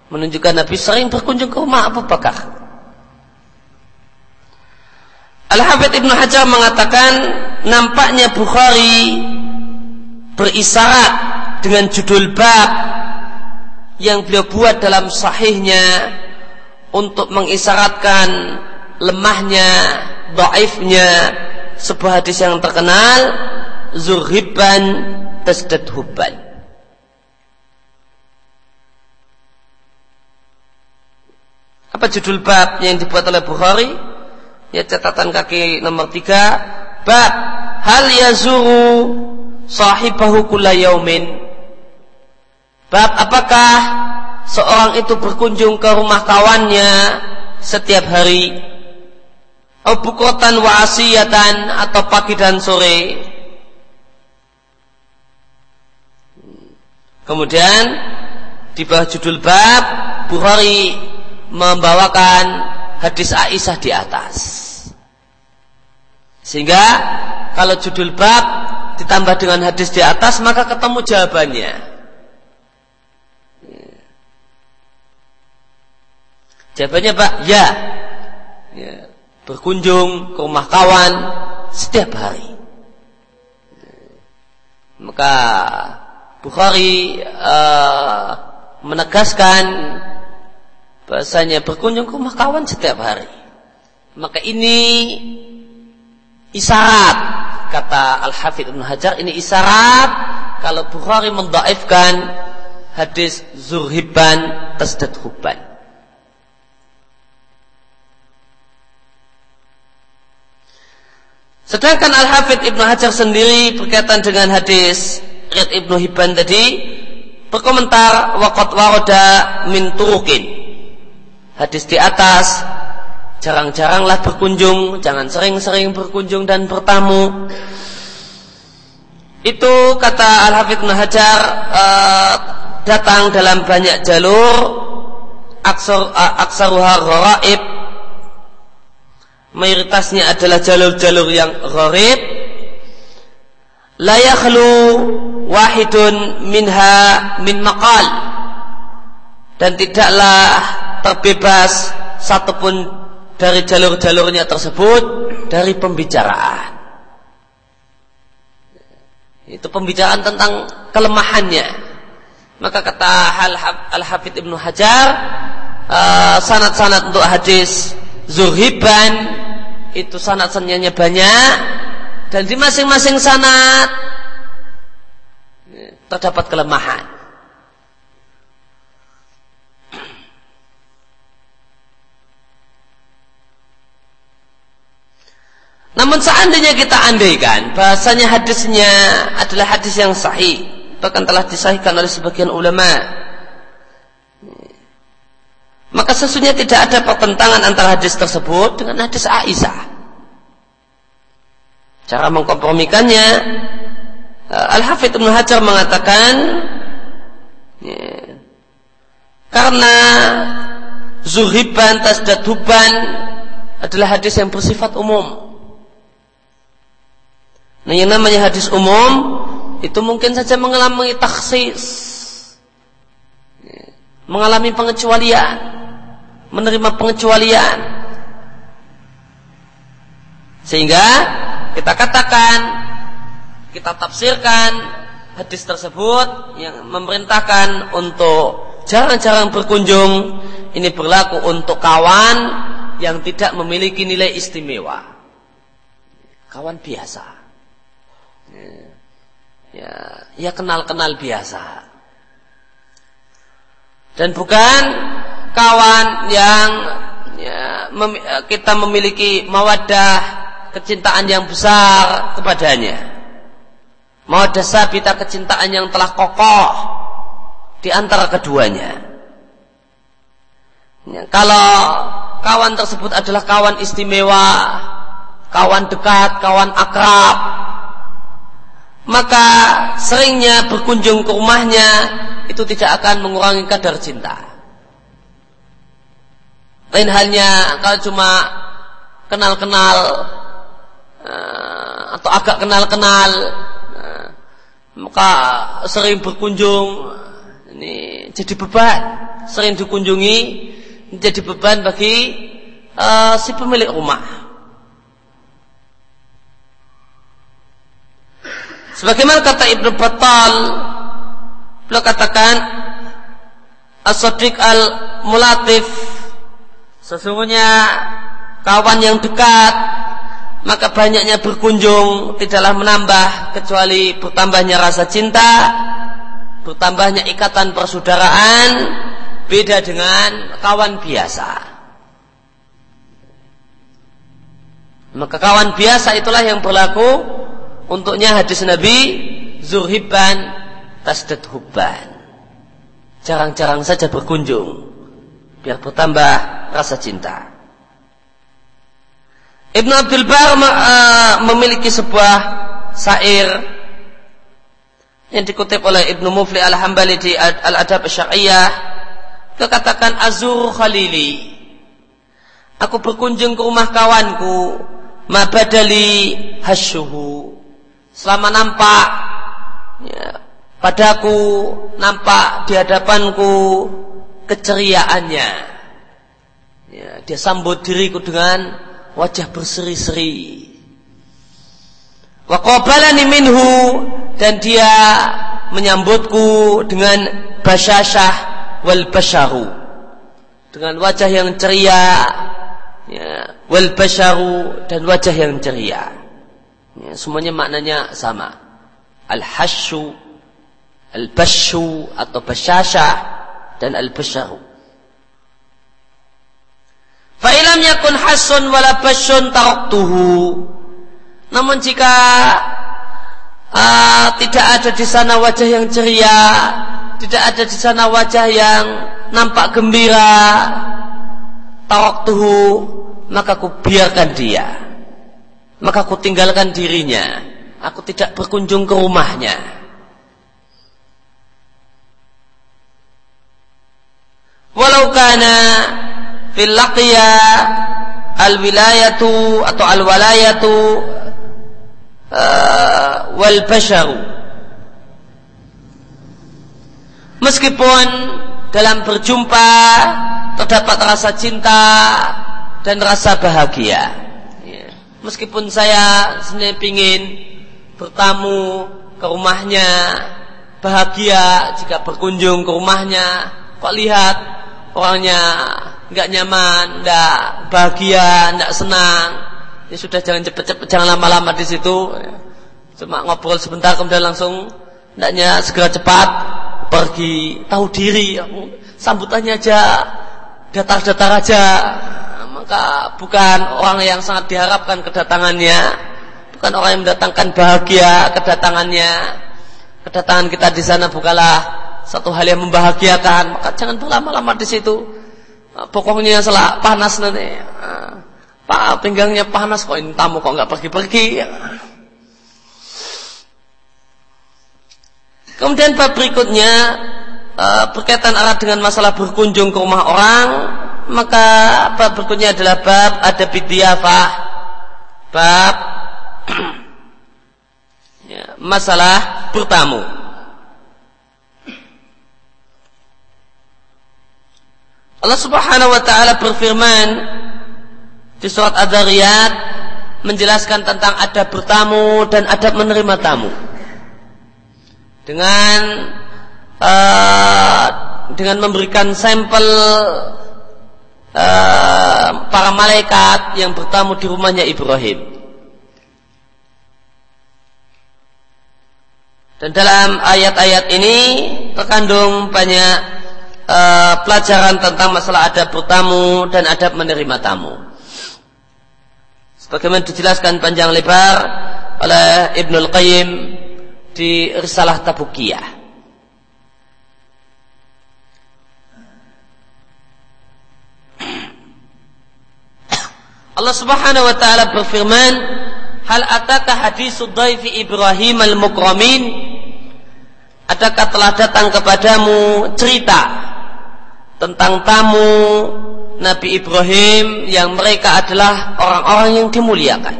menunjukkan Nabi sering berkunjung ke rumah Abu Bakar. Al-Hafidh Ibnu Hajar mengatakan nampaknya Bukhari berisyarat dengan judul bab yang beliau buat dalam sahihnya untuk mengisyaratkan lemahnya, dhaifnya sebuah hadis yang terkenal zurhiban tasdad hubban. Apa judul bab yang dibuat oleh Bukhari? Ya catatan kaki nomor tiga. Bab hal yazuru sahibahu kulla yaumin. Bab apakah seorang itu berkunjung ke rumah kawannya setiap hari? bukotan wa asiyatan atau pagi dan sore. Kemudian di bawah judul bab Bukhari membawakan hadis Aisyah di atas. Sehingga kalau judul bab ditambah dengan hadis di atas maka ketemu jawabannya. Jawabannya Pak, ya. ya berkunjung ke rumah kawan setiap hari. Maka Bukhari uh, menegaskan bahasanya berkunjung ke rumah kawan setiap hari. Maka ini isyarat kata Al Hafidh Ibn Hajar ini isyarat kalau Bukhari mendaifkan hadis Zurhiban Tasdad Huban. Sedangkan Al-Hafidh Ibnu Hajar sendiri berkaitan dengan hadis Rid Ibnu Hibban tadi berkomentar waqat waroda min turukin. Hadis di atas. Jarang-jaranglah berkunjung, jangan sering-sering berkunjung dan bertamu. Itu kata Al-Hafidh Hajar uh, datang dalam banyak jalur aksar aksaruha gharaib mayoritasnya adalah jalur-jalur yang gharib la wahidun minha min maqal. Dan tidaklah terbebas satupun dari jalur-jalurnya tersebut dari pembicaraan itu pembicaraan tentang kelemahannya maka kata Al-Hafidh Ibnu Hajar uh, sanad-sanad untuk hadis Zuhiban itu sanat sanatnya banyak dan di masing-masing sanat terdapat kelemahan. Namun seandainya kita andaikan bahasanya hadisnya adalah hadis yang sahih, bahkan telah disahihkan oleh sebagian ulama, maka sesungguhnya tidak ada pertentangan antara hadis tersebut dengan hadis Aisyah. Cara mengkompromikannya, eh, Al-Hafidh Ibn Hajar mengatakan, ya, karena zuhiban tasdaduban adalah hadis yang bersifat umum. Nah yang namanya hadis umum itu mungkin saja mengalami taksis, mengalami pengecualian menerima pengecualian. Sehingga kita katakan, kita tafsirkan hadis tersebut yang memerintahkan untuk jarang-jarang berkunjung ini berlaku untuk kawan yang tidak memiliki nilai istimewa. Kawan biasa. Ya, ya kenal-kenal biasa. Dan bukan kawan yang ya, mem, kita memiliki mawadah kecintaan yang besar kepadanya. Mawadah sabita kecintaan yang telah kokoh di antara keduanya. Ya, kalau kawan tersebut adalah kawan istimewa, kawan dekat, kawan akrab, maka seringnya berkunjung ke rumahnya itu tidak akan mengurangi kadar cinta. Lain halnya kalau cuma kenal-kenal uh, atau agak kenal-kenal uh, maka sering berkunjung ini jadi beban sering dikunjungi jadi beban bagi uh, si pemilik rumah sebagaimana kata Ibnu Battal beliau katakan as-sadiq al-mulatif Sesungguhnya kawan yang dekat maka banyaknya berkunjung tidaklah menambah kecuali bertambahnya rasa cinta, bertambahnya ikatan persaudaraan beda dengan kawan biasa. Maka kawan biasa itulah yang berlaku untuknya hadis Nabi Zurhiban tasdad hubban. Jarang-jarang saja berkunjung biar bertambah rasa cinta. Ibn Abdul Bar uh, memiliki sebuah syair yang dikutip oleh Ibnu Mufli Al-Hambali di Al-Adab Syariah kekatakan azur khalili aku berkunjung ke rumah kawanku mabadali hasyuhu selama nampak ya, padaku nampak di hadapanku keceriaannya. Ya, dia sambut diriku dengan wajah berseri-seri. Waqabalani minhu dan dia menyambutku dengan basyashah wal basyaru dengan wajah yang ceria ya, wal basyaru dan wajah yang ceria ya, semuanya maknanya sama al hasyu Al-bashu atau basyashah dan al-basharu. Fa'ilam yakun hasun wala basyun taraktuhu. Namun jika uh, tidak ada di sana wajah yang ceria, tidak ada di sana wajah yang nampak gembira, taraktuhu, maka ku biarkan dia. Maka ku tinggalkan dirinya. Aku tidak berkunjung ke rumahnya. Walau kana fil laqiya al wilayatu atau al walayatu uh, wal basharu meskipun dalam berjumpa terdapat rasa cinta dan rasa bahagia. Meskipun saya sendiri ingin bertamu ke rumahnya bahagia jika berkunjung ke rumahnya kok lihat orangnya nggak nyaman, nggak bahagia, nggak senang. Ya sudah jangan cepet-cepet, jangan lama-lama di situ. Cuma ngobrol sebentar kemudian langsung hendaknya segera cepat pergi tahu diri sambutannya aja datar-datar aja maka bukan orang yang sangat diharapkan kedatangannya. Bukan orang yang mendatangkan bahagia kedatangannya. Kedatangan kita di sana bukanlah satu hal yang membahagiakan. Maka jangan berlama-lama di situ. Pokoknya setelah panas nanti. Pak pinggangnya panas kok. Ini tamu kok nggak pergi-pergi. Kemudian bab berikutnya berkaitan erat dengan masalah berkunjung ke rumah orang maka bab berikutnya adalah bab ada bidiyafah bab ya, masalah bertamu Allah Subhanahu wa taala berfirman di surat Ad-Dariyat menjelaskan tentang adab bertamu dan adab menerima tamu. Dengan uh, dengan memberikan sampel uh, para malaikat yang bertamu di rumahnya Ibrahim. Dan dalam ayat-ayat ini terkandung banyak uh, pelajaran tentang masalah adab bertamu dan adab menerima tamu. Sebagaimana dijelaskan panjang lebar oleh Ibnul Qayyim di Risalah Tabukiyah. Allah Subhanahu wa taala berfirman, "Hal ataka hadisud dhaifi Ibrahim al-mukramin?" Adakah telah datang kepadamu cerita tentang tamu Nabi Ibrahim yang mereka adalah orang-orang yang dimuliakan.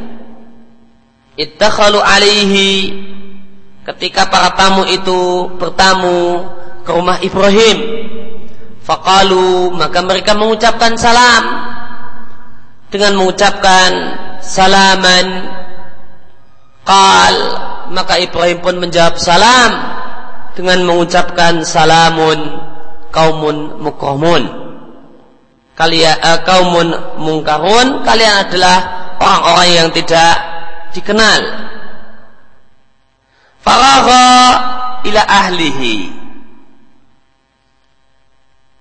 Ittakhalu alaihi ketika para tamu itu bertamu ke rumah Ibrahim. Faqalu maka mereka mengucapkan salam dengan mengucapkan salaman qal maka Ibrahim pun menjawab salam dengan mengucapkan salamun kaumun mukramun. Kalian uh, kaumun mungkarun, kalian adalah orang-orang yang tidak dikenal. Faragha ila ahlihi.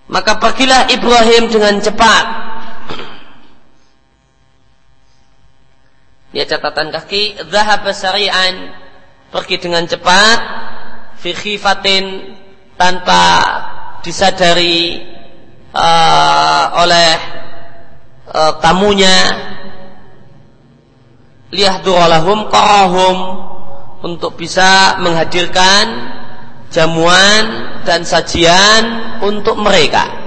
Maka pergilah Ibrahim dengan cepat. Dia catatan kaki, zahab sari'an, pergi dengan cepat, fi khifatin tanpa disadari uh, oleh uh, tamunya. Liyahduralahum qarahum. Untuk bisa menghadirkan jamuan dan sajian untuk mereka.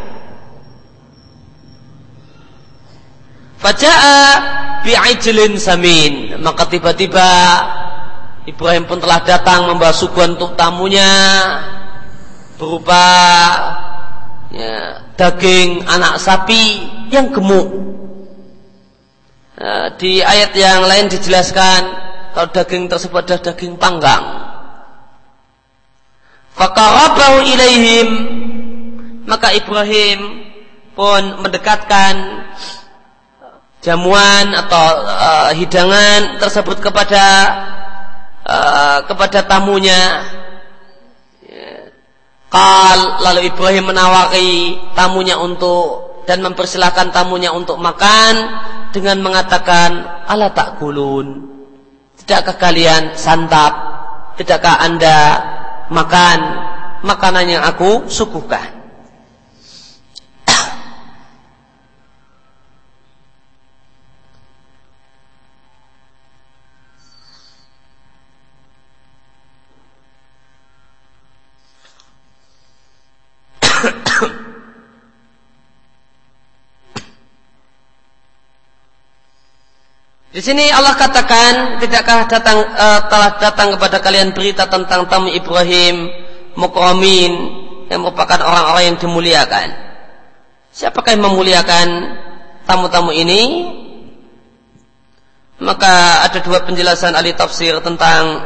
Faja'a bi'ijlin samin. Maka tiba-tiba Ibrahim pun telah datang membawa suguhan untuk tamunya berupa ya, daging anak sapi yang gemuk. Ya, di ayat yang lain dijelaskan kalau daging tersebut adalah daging panggang. Fakarabahu ilaihim maka Ibrahim pun mendekatkan jamuan atau uh, hidangan tersebut kepada uh, kepada tamunya. Kal lalu Ibrahim menawari tamunya untuk dan mempersilahkan tamunya untuk makan dengan mengatakan ala tak kulun tidakkah kalian santap? Tidakkah anda makan? Makanan yang aku suguhkan Di sini Allah katakan, tidakkah datang uh, telah datang kepada kalian berita tentang tamu Ibrahim Mukramin yang merupakan orang-orang yang dimuliakan. Siapakah yang memuliakan tamu-tamu ini? Maka ada dua penjelasan ahli tafsir tentang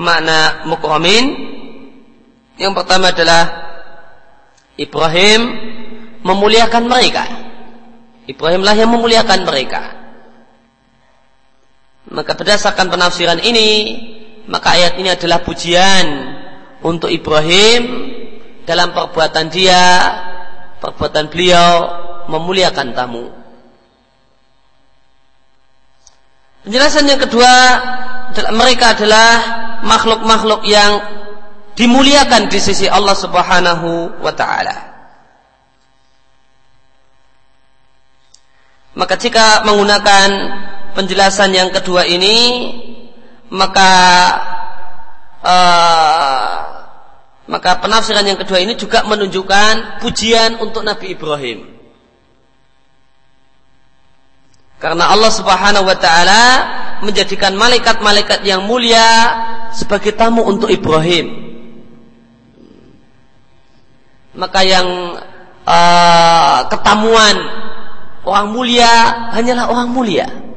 makna Mukramin. Yang pertama adalah Ibrahim memuliakan mereka. Ibrahimlah yang memuliakan mereka. Maka berdasarkan penafsiran ini, maka ayat ini adalah pujian untuk Ibrahim dalam perbuatan dia, perbuatan beliau memuliakan tamu. Penjelasan yang kedua, mereka adalah makhluk-makhluk yang dimuliakan di sisi Allah Subhanahu wa taala. Maka jika menggunakan penjelasan yang kedua ini maka uh, maka penafsiran yang kedua ini juga menunjukkan pujian untuk Nabi Ibrahim. Karena Allah Subhanahu wa taala menjadikan malaikat-malaikat yang mulia sebagai tamu untuk Ibrahim. Maka yang uh, ketamuan orang mulia hanyalah orang mulia.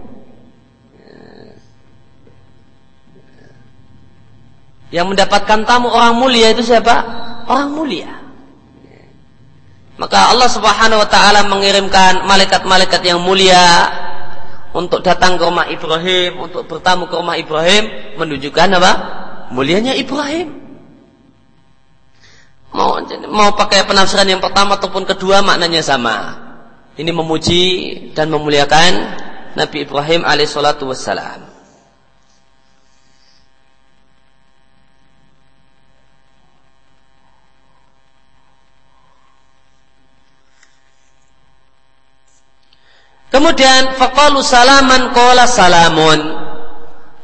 Yang mendapatkan tamu orang mulia itu siapa? Orang mulia. Maka Allah Subhanahu wa taala mengirimkan malaikat-malaikat yang mulia untuk datang ke rumah Ibrahim, untuk bertamu ke rumah Ibrahim, menunjukkan apa? Mulianya Ibrahim. Mau mau pakai penafsiran yang pertama ataupun kedua maknanya sama. Ini memuji dan memuliakan Nabi Ibrahim alaihissalatu wassalam. Kemudian faqalu salaman qala salamun.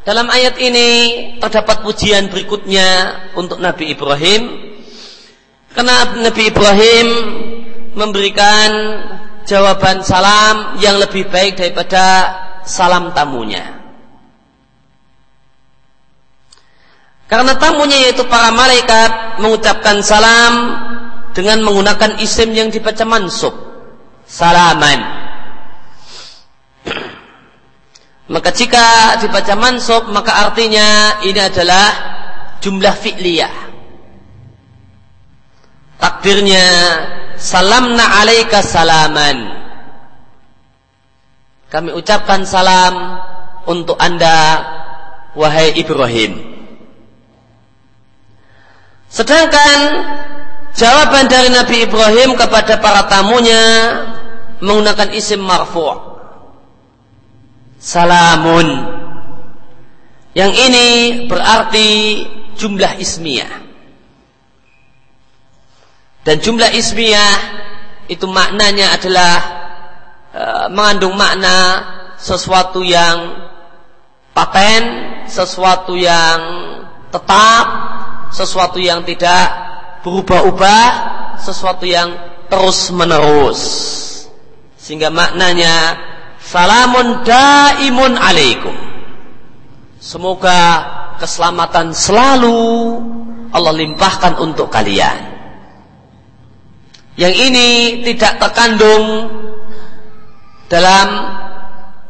Dalam ayat ini terdapat pujian berikutnya untuk Nabi Ibrahim. Karena Nabi Ibrahim memberikan jawaban salam yang lebih baik daripada salam tamunya. Karena tamunya yaitu para malaikat mengucapkan salam dengan menggunakan isim yang dibaca mansub. Salaman. Maka jika dibaca mansub maka artinya ini adalah jumlah fi'liyah. Takdirnya salamna alaika salaman. Kami ucapkan salam untuk Anda wahai Ibrahim. Sedangkan jawaban dari Nabi Ibrahim kepada para tamunya menggunakan isim marfu' salamun. Yang ini berarti jumlah ismiyah. Dan jumlah ismiyah itu maknanya adalah e, mengandung makna sesuatu yang paten, sesuatu yang tetap, sesuatu yang tidak berubah-ubah, sesuatu yang terus-menerus. Sehingga maknanya Salamun daimun alaikum. Semoga keselamatan selalu Allah limpahkan untuk kalian. Yang ini tidak terkandung dalam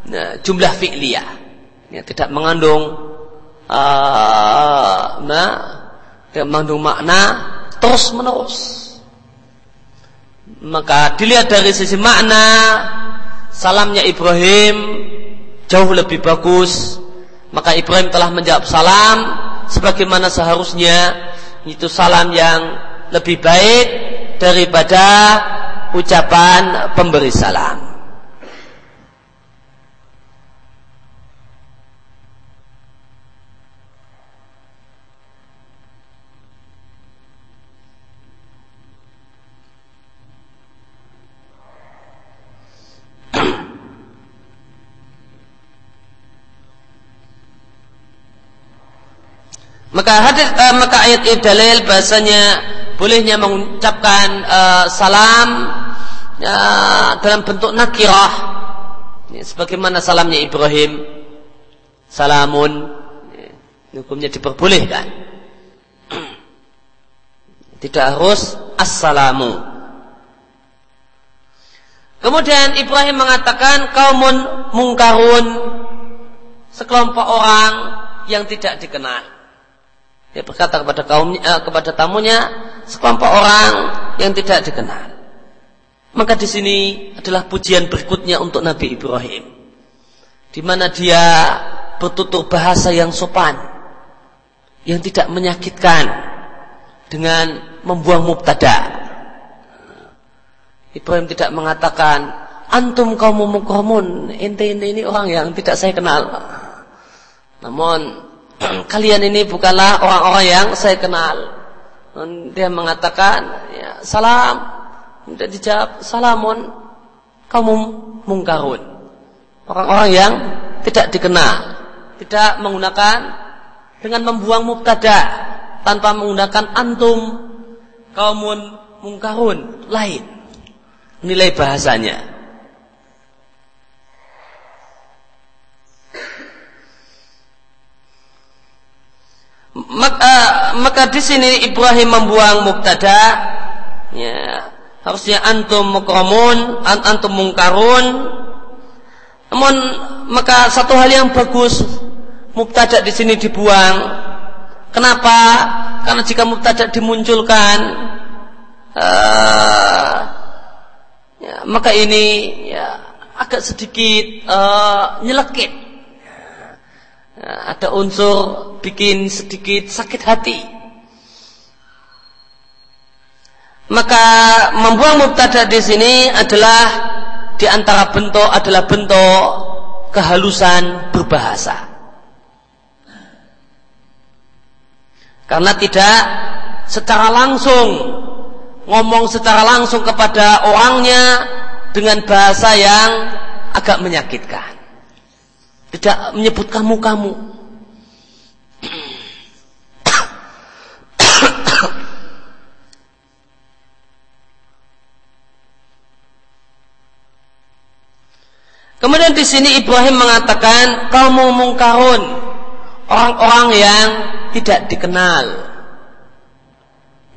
nah, jumlah fi'liyah. Ya, tidak mengandung uh, nah, tidak mengandung makna terus menerus. Maka dilihat dari sisi makna salamnya Ibrahim jauh lebih bagus maka Ibrahim telah menjawab salam sebagaimana seharusnya itu salam yang lebih baik daripada ucapan pemberi salam. Maka hadis uh, maka ayat ini dalil bahasanya bolehnya mengucapkan uh, salam uh, dalam bentuk nakirah. Ya, sebagaimana salamnya Ibrahim. Salamun. Ya, hukumnya diperbolehkan. Tidak harus assalamu. Kemudian Ibrahim mengatakan kaumun mungkarun. Sekelompok orang yang tidak dikenal dia berkata kepada kaumnya, eh, kepada tamunya, sekelompok orang yang tidak dikenal. Maka di sini adalah pujian berikutnya untuk Nabi Ibrahim, di mana dia bertutur bahasa yang sopan, yang tidak menyakitkan dengan membuang mubtada. Ibrahim tidak mengatakan antum kaum mukromun, ente ini orang yang tidak saya kenal. Namun kalian ini bukanlah orang-orang yang saya kenal. Dan dia mengatakan, ya, salam. Tidak dijawab, salamun. Kamu mungkarun. Orang-orang yang tidak dikenal. Tidak menggunakan dengan membuang mubtada tanpa menggunakan antum kaumun mungkarun lain nilai bahasanya Maka, maka di sini Ibrahim membuang mubtada. Ya. Harusnya antum mukramun an, antum mungkarun. Namun maka satu hal yang bagus mubtada di sini dibuang. Kenapa? Karena jika mubtada dimunculkan uh, ya, maka ini ya agak sedikit uh, nyelekit ada unsur bikin sedikit sakit hati. Maka membuang mubtada di sini adalah di antara bentuk adalah bentuk kehalusan berbahasa. Karena tidak secara langsung ngomong secara langsung kepada orangnya dengan bahasa yang agak menyakitkan. Tidak menyebut kamu-kamu. Kemudian di sini Ibrahim mengatakan kamu mungkarun orang-orang yang tidak dikenal.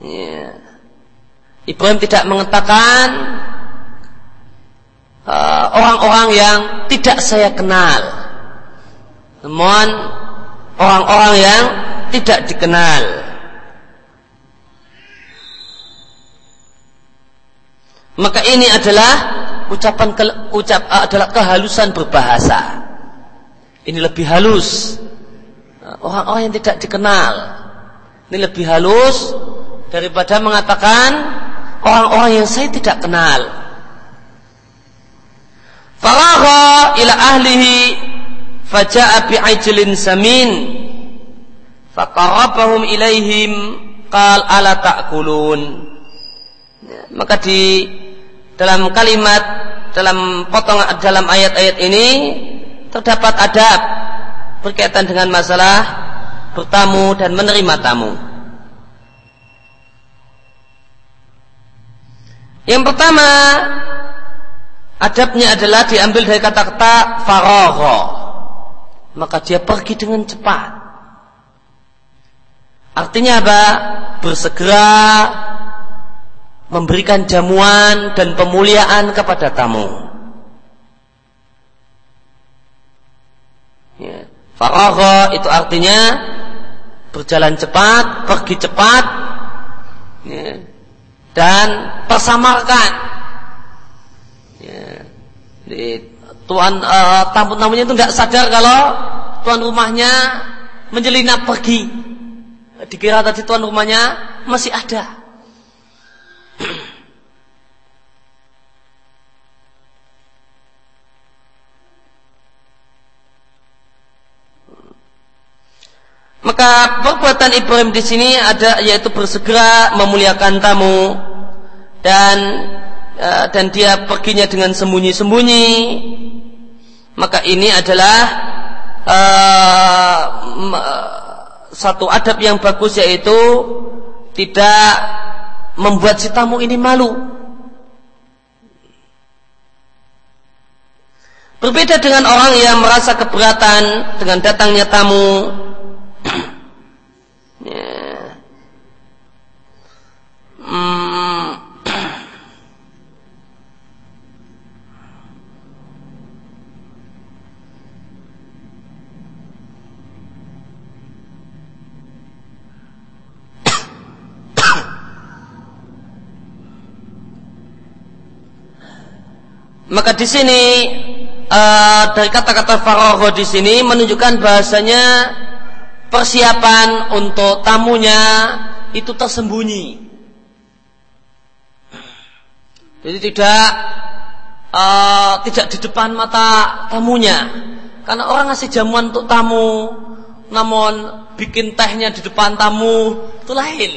Ya. Ibrahim tidak mengatakan uh, orang-orang uh, yang tidak saya kenal. Namun orang-orang yang tidak dikenal. Maka ini adalah ucapan ke, ucap adalah kehalusan berbahasa. Ini lebih halus. Orang-orang yang tidak dikenal. Ini lebih halus daripada mengatakan orang-orang yang saya tidak kenal. Faragha ila ahlihi faja'a bi'ajlin samin. Faqarrabahum ilaihim qal ala ta'kulun? Ya, maka di dalam kalimat dalam potongan dalam ayat-ayat ini terdapat adab berkaitan dengan masalah bertamu dan menerima tamu. Yang pertama, adabnya adalah diambil dari kata-kata faragha maka dia pergi dengan cepat. Artinya apa? Bersegera memberikan jamuan dan pemuliaan kepada tamu. Ya. Itu artinya berjalan cepat, pergi cepat, ya. dan tersamarkan. Ya tuan uh, tamu tamunya itu nggak sadar kalau tuan rumahnya menjelinap pergi. Dikira tadi tuan rumahnya masih ada. Maka perbuatan Ibrahim di sini ada yaitu bersegera memuliakan tamu dan uh, dan dia perginya dengan sembunyi-sembunyi. Maka ini adalah uh, satu adab yang bagus yaitu tidak membuat si tamu ini malu. Berbeda dengan orang yang merasa keberatan dengan datangnya tamu Maka di sini uh, dari kata-kata Faroho di sini menunjukkan bahasanya persiapan untuk tamunya itu tersembunyi. Jadi tidak uh, tidak di depan mata tamunya. Karena orang ngasih jamuan untuk tamu, namun bikin tehnya di depan tamu itu lain.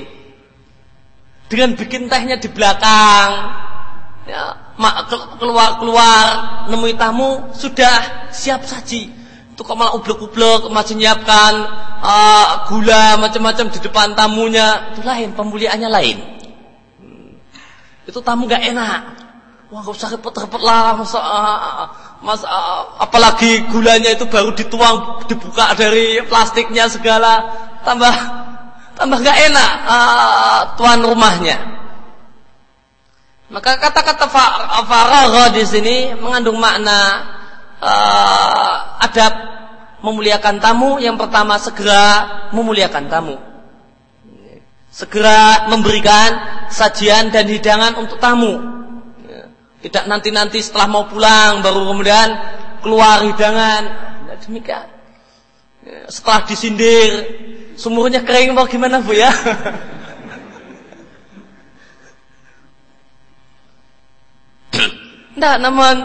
Dengan bikin tehnya di belakang, ya, keluar keluar nemui tamu sudah siap saji. Itu kok malah ublek-ublek masih nyiapkan uh, gula macam-macam di depan tamunya. Itu lain pemuliaannya lain. Hmm. itu tamu gak enak. Wah gak usah repot-repot lah masa, uh, mas, uh, apalagi gulanya itu baru dituang dibuka dari plastiknya segala. Tambah tambah gak enak uh, tuan rumahnya maka kata-kata faragha di sini mengandung makna uh, adab memuliakan tamu. Yang pertama segera memuliakan tamu. Segera memberikan sajian dan hidangan untuk tamu. Tidak nanti-nanti setelah mau pulang baru kemudian keluar hidangan. Tidak demikian. Setelah disindir sumurnya kering mau gimana bu ya Tidak, namun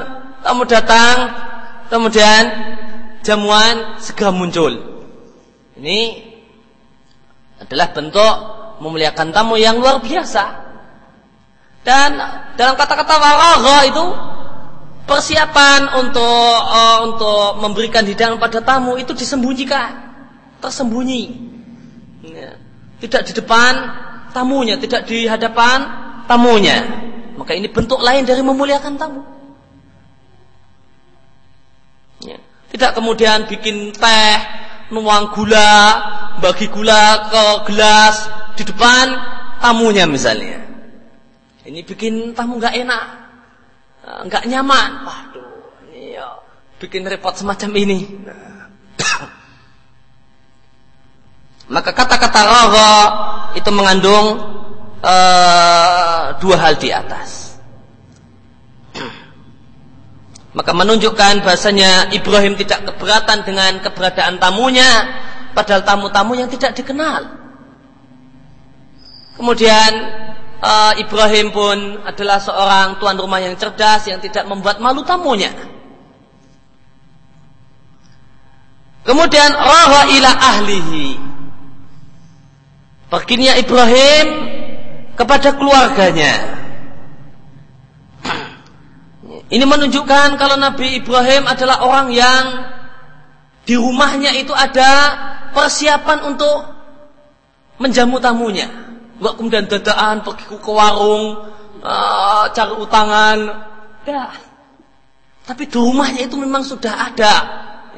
tamu datang kemudian jamuan segera muncul. Ini adalah bentuk memuliakan tamu yang luar biasa. Dan dalam kata-kata waragha itu persiapan untuk uh, untuk memberikan hidangan pada tamu itu disembunyikan, tersembunyi. Ya. Tidak di depan tamunya, tidak di hadapan tamunya. Maka ini bentuk lain dari memuliakan tamu. Ya. Tidak kemudian bikin teh, nuang gula, bagi gula ke gelas di depan tamunya misalnya. Ini bikin tamu nggak enak, eh, nggak nyaman. Waduh, ini ya, bikin repot semacam ini. Maka kata-kata roho itu mengandung uh, dua hal di atas. Maka menunjukkan bahasanya Ibrahim tidak keberatan dengan keberadaan tamunya padahal tamu-tamu yang tidak dikenal. Kemudian uh, Ibrahim pun adalah seorang tuan rumah yang cerdas yang tidak membuat malu tamunya. Kemudian raha ila ahlihi. Perginya Ibrahim kepada keluarganya ini menunjukkan kalau Nabi Ibrahim adalah orang yang di rumahnya itu ada persiapan untuk menjamu tamunya. Enggak kemudian dadaan pergi ke warung, uh, cari utangan. Tapi di rumahnya itu memang sudah ada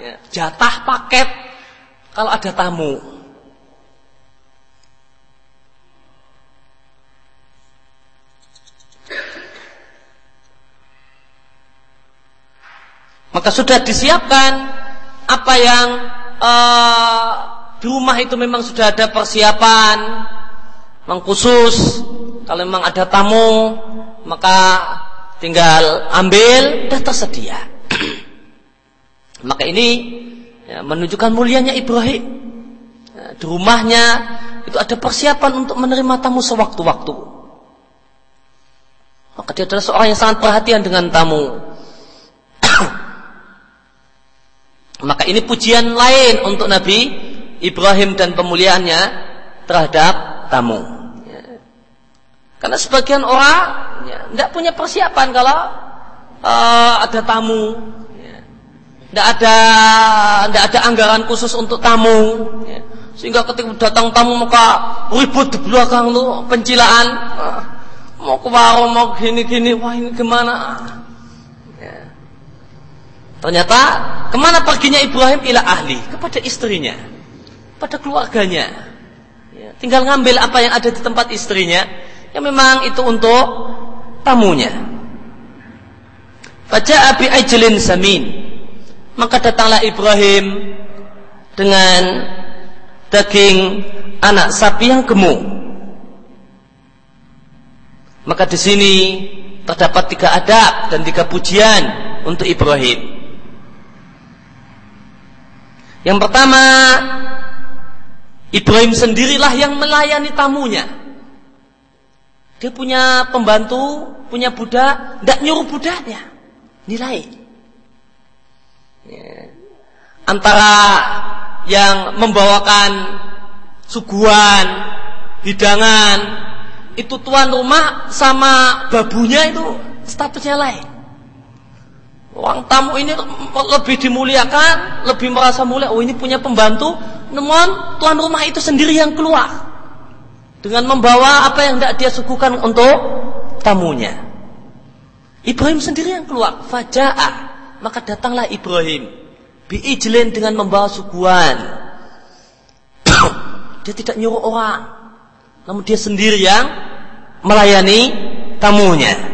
ya, jatah paket kalau ada tamu. Maka sudah disiapkan apa yang uh, di rumah itu memang sudah ada persiapan, memang khusus. Kalau memang ada tamu, maka tinggal ambil dan tersedia. maka ini ya, menunjukkan mulianya Ibrahim. Ya, di rumahnya itu ada persiapan untuk menerima tamu sewaktu-waktu. Maka dia adalah seorang yang sangat perhatian dengan tamu. Maka ini pujian lain untuk Nabi Ibrahim dan pemuliaannya terhadap tamu. Ya. Karena sebagian orang ya, tidak punya persiapan kalau uh, ada tamu. Tidak ya. ada tidak ada anggaran khusus untuk tamu. Ya. Sehingga ketika datang tamu maka ribut di belakang tuh pencilaan. Uh, mau ke warung mau gini-gini wah ini gimana Ternyata ke mana perginya Ibrahim ila ahli kepada istrinya, pada keluarganya. Ya, tinggal ngambil apa yang ada di tempat istrinya, yang memang itu untuk tamunya. Baca abi ajlin samin. Maka datanglah Ibrahim dengan daging anak sapi yang gemuk. Maka di sini terdapat tiga adab dan tiga pujian untuk Ibrahim. Yang pertama, Ibrahim sendirilah yang melayani tamunya. Dia punya pembantu, punya budak, tidak nyuruh budaknya. Nilai. Ya. Antara yang membawakan suguhan, hidangan, itu tuan rumah sama babunya itu statusnya lain. Orang tamu ini lebih dimuliakan, lebih merasa mulia. Oh ini punya pembantu, namun tuan rumah itu sendiri yang keluar dengan membawa apa yang tidak dia suguhkan untuk tamunya. Ibrahim sendiri yang keluar. Faja'a, maka datanglah Ibrahim. Biijlin dengan membawa suguhan. dia tidak nyuruh orang, namun dia sendiri yang melayani tamunya.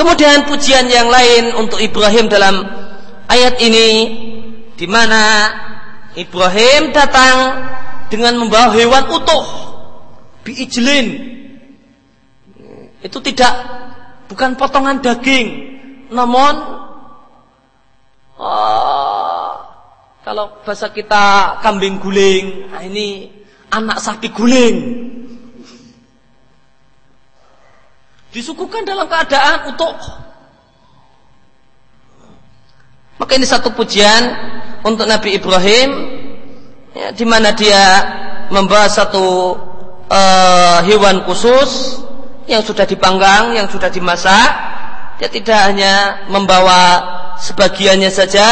Kemudian pujian yang lain untuk Ibrahim dalam ayat ini di mana Ibrahim datang dengan membawa hewan utuh biijlin. Itu tidak bukan potongan daging namun oh, kalau bahasa kita kambing guling nah ini anak sapi guling Disuguhkan dalam keadaan utuh. Maka ini satu pujian untuk Nabi Ibrahim ya, di mana dia membahas satu uh, hewan khusus yang sudah dipanggang, yang sudah dimasak. Dia tidak hanya membawa sebagiannya saja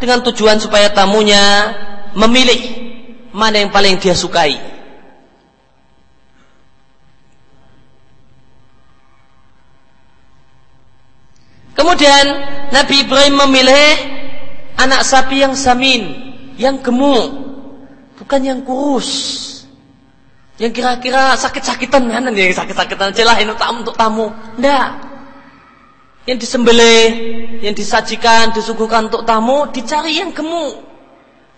dengan tujuan supaya tamunya memilih mana yang paling dia sukai. Kemudian Nabi Ibrahim memilih anak sapi yang samin, yang gemuk, bukan yang kurus. Yang kira-kira sakit-sakitan mana nih yang sakit-sakitan celah ini untuk tamu. Enggak. Yang disembelih, yang disajikan, disuguhkan untuk tamu, dicari yang gemuk.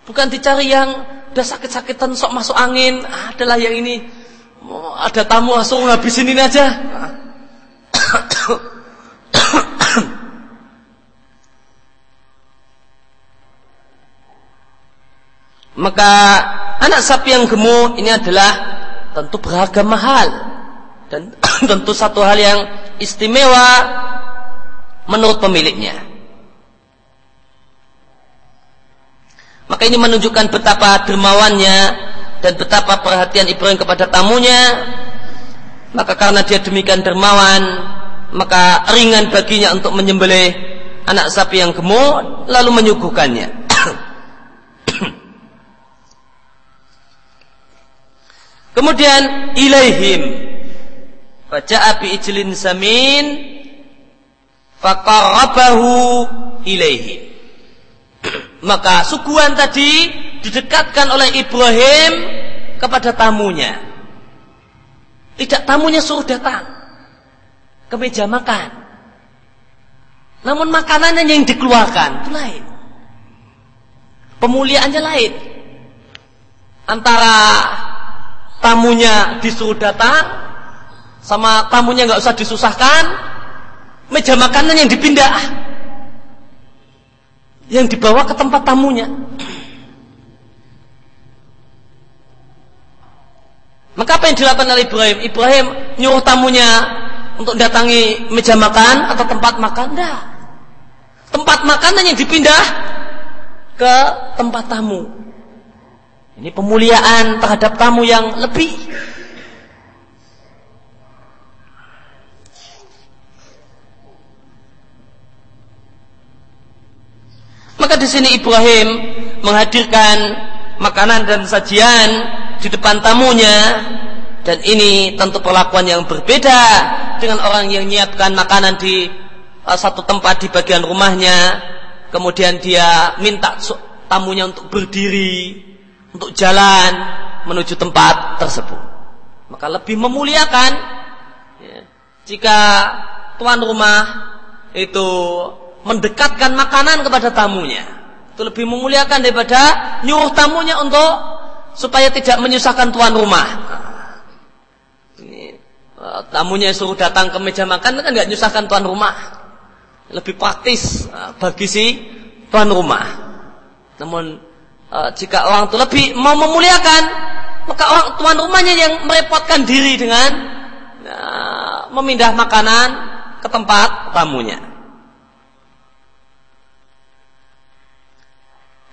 Bukan dicari yang udah sakit-sakitan sok masuk angin. Ah, adalah yang ini oh, ada tamu langsung ngabisin ini aja. Maka anak sapi yang gemuk ini adalah tentu berharga mahal dan tentu satu hal yang istimewa menurut pemiliknya. Maka ini menunjukkan betapa dermawannya dan betapa perhatian Ibrahim kepada tamunya. Maka karena dia demikian dermawan, maka ringan baginya untuk menyembelih anak sapi yang gemuk lalu menyuguhkannya. Kemudian ilaihim Faja'a bi ijlin samin Faqarrabahu ilaihim Maka suguhan tadi didekatkan oleh Ibrahim kepada tamunya. Tidak tamunya suruh datang ke meja makan. Namun makanannya yang dikeluarkan itu lain. Pemuliaannya lain. Antara tamunya disuruh datang sama tamunya nggak usah disusahkan meja makanan yang dipindah yang dibawa ke tempat tamunya Maka apa yang dilakukan oleh Ibrahim? Ibrahim nyuruh tamunya untuk datangi meja makan atau tempat makan? Tidak. Tempat makanan yang dipindah ke tempat tamu. Ini pemuliaan terhadap tamu yang lebih. Maka di sini Ibrahim menghadirkan makanan dan sajian di depan tamunya. Dan ini tentu perlakuan yang berbeda dengan orang yang menyiapkan makanan di uh, satu tempat di bagian rumahnya. Kemudian dia minta tamunya untuk berdiri untuk jalan menuju tempat tersebut maka lebih memuliakan ya, jika tuan rumah itu mendekatkan makanan kepada tamunya. Itu lebih memuliakan daripada nyuruh tamunya untuk supaya tidak menyusahkan tuan rumah. Ini, eh, tamunya suruh datang ke meja makan kan nggak menyusahkan tuan rumah. Lebih praktis eh, bagi si tuan rumah. Namun eh, jika orang itu lebih mau memuliakan, maka orang tuan rumahnya yang merepotkan diri dengan memindah makanan ke tempat tamunya.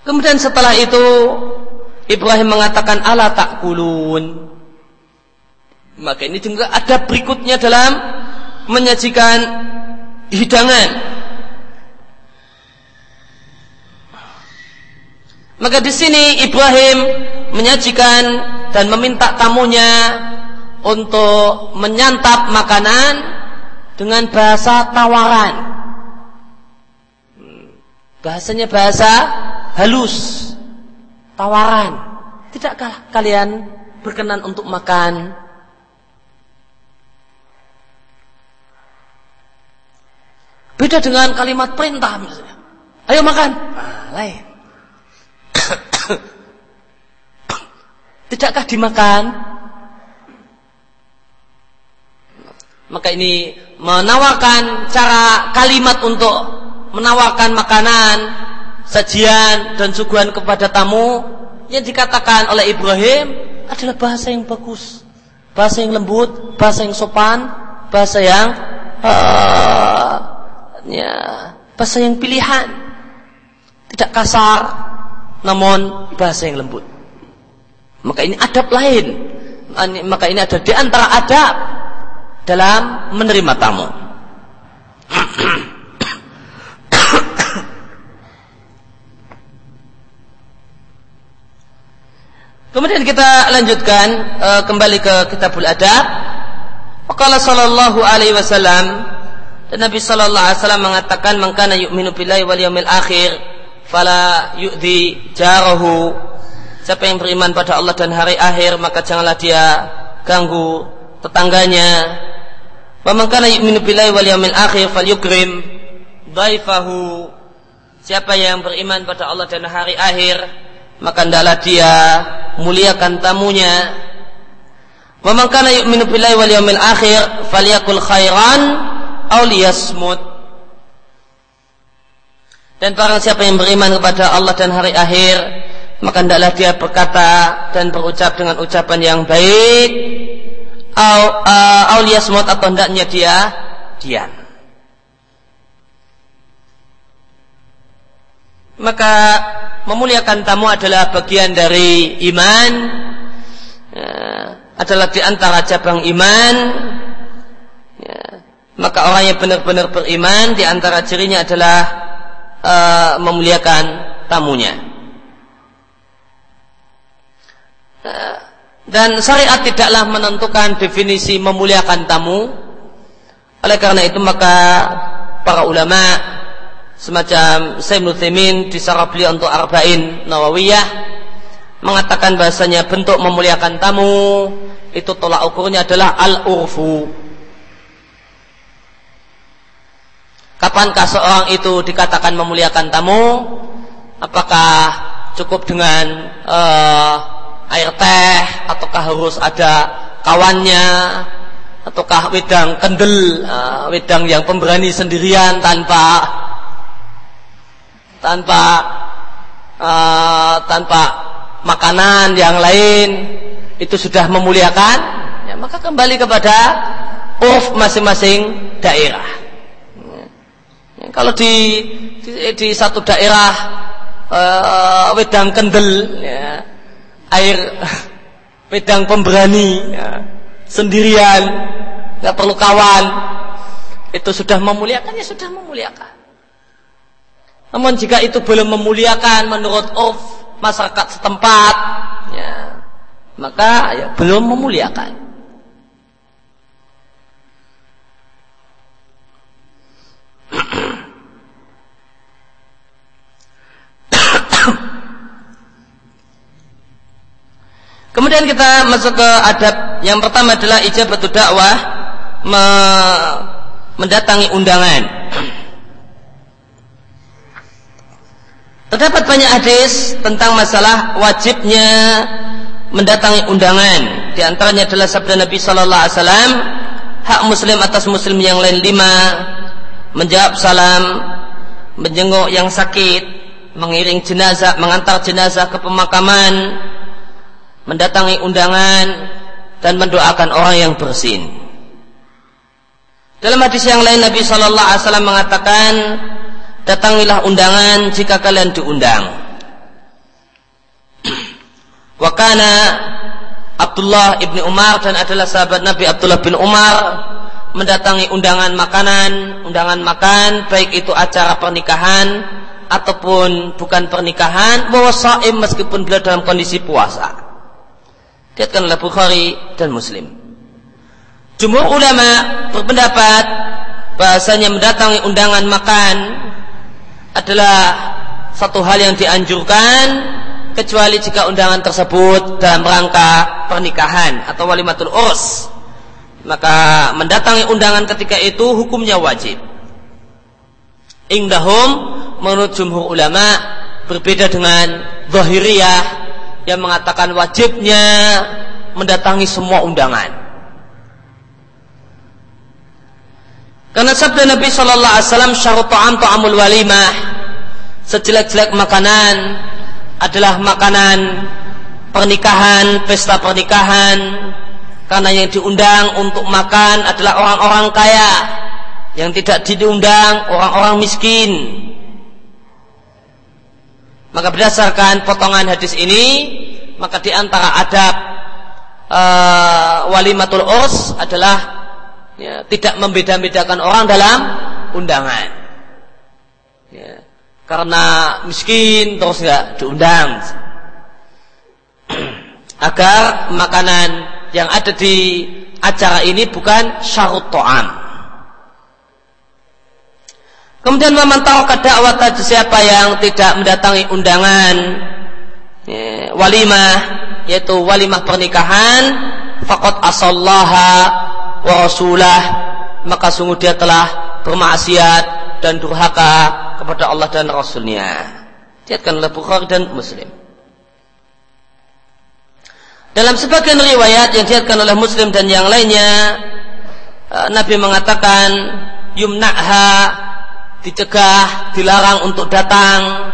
Kemudian setelah itu Ibrahim mengatakan ala takulun. Maka ini juga ada berikutnya dalam menyajikan hidangan. Maka di sini Ibrahim menyajikan dan meminta tamunya untuk menyantap makanan dengan bahasa tawaran. Bahasanya bahasa halus, tawaran. Tidakkah kalian berkenan untuk makan? Beda dengan kalimat perintah misalnya. Ayo makan. Ah, lain. Tidakkah dimakan? Maka ini menawarkan cara kalimat untuk menawarkan makanan sajian dan suguhan kepada tamu yang dikatakan oleh Ibrahim adalah bahasa yang bagus, bahasa yang lembut, bahasa yang sopan, bahasa yang uh, ya, bahasa yang pilihan, tidak kasar, namun bahasa yang lembut. Maka ini adab lain. Maka ini ada di antara adab dalam menerima tamu. Kemudian kita lanjutkan uh, kembali ke Kitabul Adab. Qala sallallahu alaihi wasallam dan Nabi sallallahu alaihi wasallam mengatakan man kana yu'minu billahi wal yawmil akhir fala yu'dhi jarahu. Siapa yang beriman pada Allah dan hari akhir maka janganlah dia ganggu tetangganya. Wa man kana yu'minu billahi wal yawmil akhir falyukrim dhaifahu. Siapa yang beriman pada Allah dan hari akhir maka hendaklah dia muliakan tamunya. Wa man kana yu'minu billahi wal yawmil akhir falyakul khairan aw liyasmut. Dan barang siapa yang beriman kepada Allah dan hari akhir, maka hendaklah dia berkata dan berucap dengan ucapan yang baik. Au uh, atau hendaknya dia diam. Maka memuliakan tamu adalah bagian dari iman. Ya, adalah di antara cabang iman. Ya, maka orang yang benar-benar beriman di antara cirinya adalah uh, memuliakan tamunya. Uh, dan syariat tidaklah menentukan definisi memuliakan tamu. Oleh karena itu maka para ulama semacam Sayyid Nuthimin di sarah beliau untuk Arba'in Nawawiyah mengatakan bahasanya bentuk memuliakan tamu itu tolak ukurnya adalah al-urfu kapankah seorang itu dikatakan memuliakan tamu? Apakah cukup dengan uh, air teh? Ataukah harus ada kawannya? Ataukah wedang kendel uh, wedang yang pemberani sendirian tanpa tanpa uh, tanpa makanan yang lain? Itu sudah memuliakan, ya, maka kembali kepada urf masing-masing daerah. Kalau di, di di satu daerah uh, wedang kendel, ya, air wedang pemberani, ya, sendirian, nggak perlu kawan, itu sudah memuliakan ya sudah memuliakan. Namun jika itu belum memuliakan menurut urf masyarakat setempat, ya, maka ya, belum memuliakan. Kemudian kita masuk ke adab yang pertama adalah ijabatu dakwah me mendatangi undangan. Terdapat banyak hadis tentang masalah wajibnya mendatangi undangan. Di antaranya adalah sabda Nabi Sallallahu Alaihi Wasallam, hak Muslim atas Muslim yang lain lima, menjawab salam, menjenguk yang sakit, mengiring jenazah, mengantar jenazah ke pemakaman, mendatangi undangan dan mendoakan orang yang bersin. Dalam hadis yang lain Nabi Shallallahu Alaihi Wasallam mengatakan, datangilah undangan jika kalian diundang. Wakana Abdullah ibni Umar dan adalah sahabat Nabi Abdullah bin Umar mendatangi undangan makanan, undangan makan, baik itu acara pernikahan ataupun bukan pernikahan, bahwa saim meskipun beliau dalam kondisi puasa. Diatkan oleh Bukhari dan Muslim. Jumhur ulama berpendapat bahasanya mendatangi undangan makan adalah satu hal yang dianjurkan kecuali jika undangan tersebut dalam rangka pernikahan atau walimatul urs maka mendatangi undangan ketika itu hukumnya wajib indahum menurut jumhur ulama berbeda dengan zahiriyah yang mengatakan wajibnya mendatangi semua undangan. Karena sabda Nabi Shallallahu Alaihi Wasallam syarat ta'am ta'amul walimah. Sejelek-jelek makanan adalah makanan pernikahan, pesta pernikahan. Karena yang diundang untuk makan adalah orang-orang kaya. Yang tidak diundang orang-orang miskin maka berdasarkan potongan hadis ini, maka di antara adab uh, walimatul urs adalah ya, tidak membeda-bedakan orang dalam undangan. Ya, karena miskin terus nggak diundang. Agar makanan yang ada di acara ini bukan syarut to'am. Kemudian memantau dakwah siapa yang tidak mendatangi undangan ya, walimah yaitu walimah pernikahan fakot asallaha wa rasulah maka sungguh dia telah bermaksiat dan durhaka kepada Allah dan Rasulnya. Diatkan oleh Bukhari dan Muslim. Dalam sebagian riwayat yang diatkan oleh Muslim dan yang lainnya, eh, Nabi mengatakan yumna'ha dicegah, dilarang untuk datang.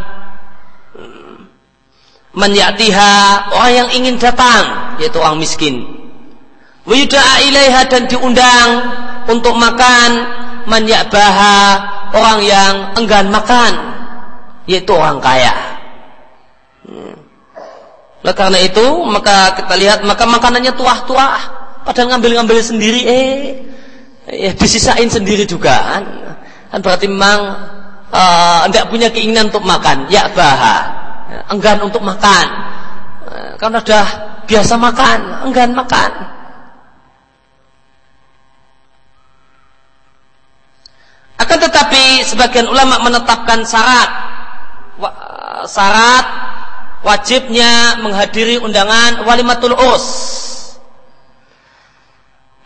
Menyatiha orang yang ingin datang, yaitu orang miskin. Wiyuda'a ilaiha dan diundang untuk makan. Menyabaha orang yang enggan makan, yaitu orang kaya. Oleh karena itu, maka kita lihat maka makanannya tuah-tuah, padahal ngambil-ngambil sendiri, eh, ya disisain sendiri juga. Kan berarti memang tidak punya keinginan untuk makan. Ya baha. Ya, enggan untuk makan. Uh, karena sudah biasa makan enggan makan. Akan tetapi sebagian ulama menetapkan syarat. Syarat wajibnya menghadiri undangan walimatul us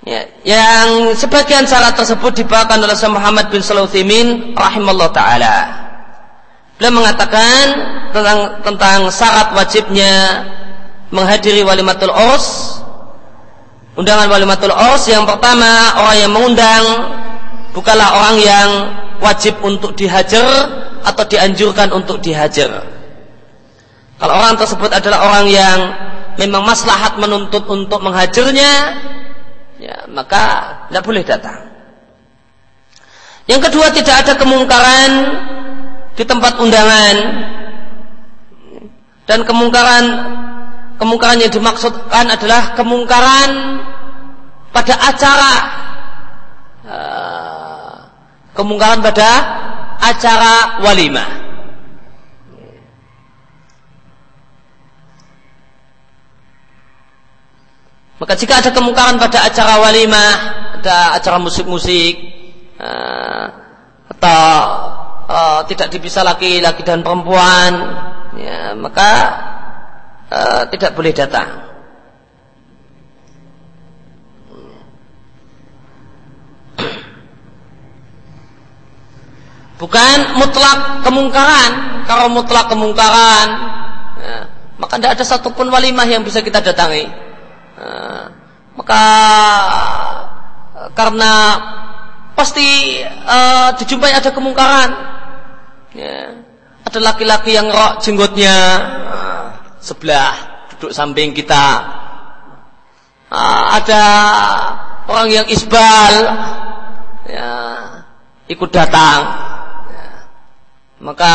Ya, yang sebagian syarat tersebut dibawakan oleh Syekh Muhammad bin Sulaiman rahimallahu taala. Beliau mengatakan tentang tentang syarat wajibnya menghadiri walimatul urs. Undangan walimatul urs yang pertama orang yang mengundang bukanlah orang yang wajib untuk dihajar atau dianjurkan untuk dihajar. Kalau orang tersebut adalah orang yang memang maslahat menuntut untuk menghajarnya, ya maka tidak boleh datang. Yang kedua tidak ada kemungkaran di tempat undangan dan kemungkaran kemungkaran yang dimaksudkan adalah kemungkaran pada acara uh, kemungkaran pada acara walimah. Maka jika ada kemungkaran pada acara walimah, ada acara musik-musik, uh, atau uh, tidak dipisah laki-laki dan perempuan, ya, maka uh, tidak boleh datang. Bukan mutlak kemungkaran. Kalau mutlak kemungkaran, ya, maka tidak ada satupun walimah yang bisa kita datangi. Eh, maka karena pasti uh, dijumpai ada kemungkaran ya. ada laki-laki yang rok jenggotnya sebelah duduk samping kita ada orang yang isbal ya, ikut datang ya. maka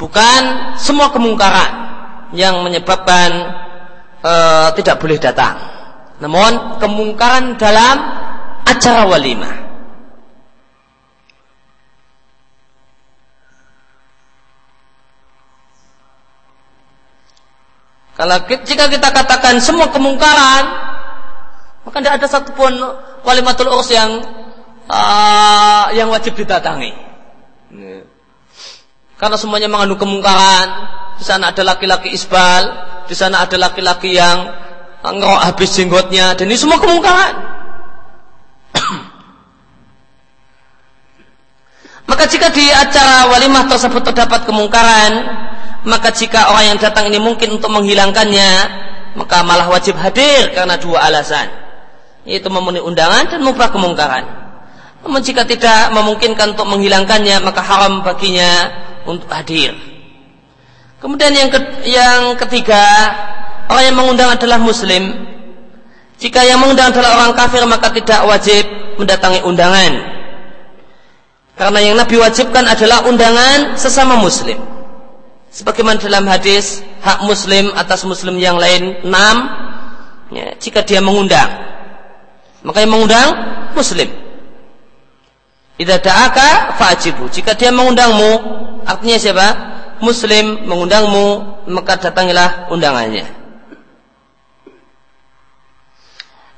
bukan semua kemungkaran yang menyebabkan e, tidak boleh datang. Namun kemungkaran dalam acara walimah. Kalau jika kita katakan semua kemungkaran, maka tidak ada satupun walimatul urs yang uh, yang wajib didatangi. Karena semuanya mengandung kemungkaran. Di sana ada laki-laki isbal, di sana ada laki-laki yang ngerok habis jenggotnya dan ini semua kemungkaran. maka jika di acara walimah tersebut terdapat kemungkaran, maka jika orang yang datang ini mungkin untuk menghilangkannya, maka malah wajib hadir karena dua alasan. Yaitu memenuhi undangan dan mubah kemungkaran. Namun jika tidak memungkinkan untuk menghilangkannya, maka haram baginya untuk hadir. Kemudian yang ke, yang ketiga, orang yang mengundang adalah muslim. Jika yang mengundang adalah orang kafir maka tidak wajib mendatangi undangan. Karena yang Nabi wajibkan adalah undangan sesama muslim. Sebagaimana dalam hadis hak muslim atas muslim yang lain enam, ya, jika dia mengundang, maka yang mengundang muslim. Tidak da'aka. Jika dia mengundangmu, artinya siapa? Muslim mengundangmu maka datangilah undangannya.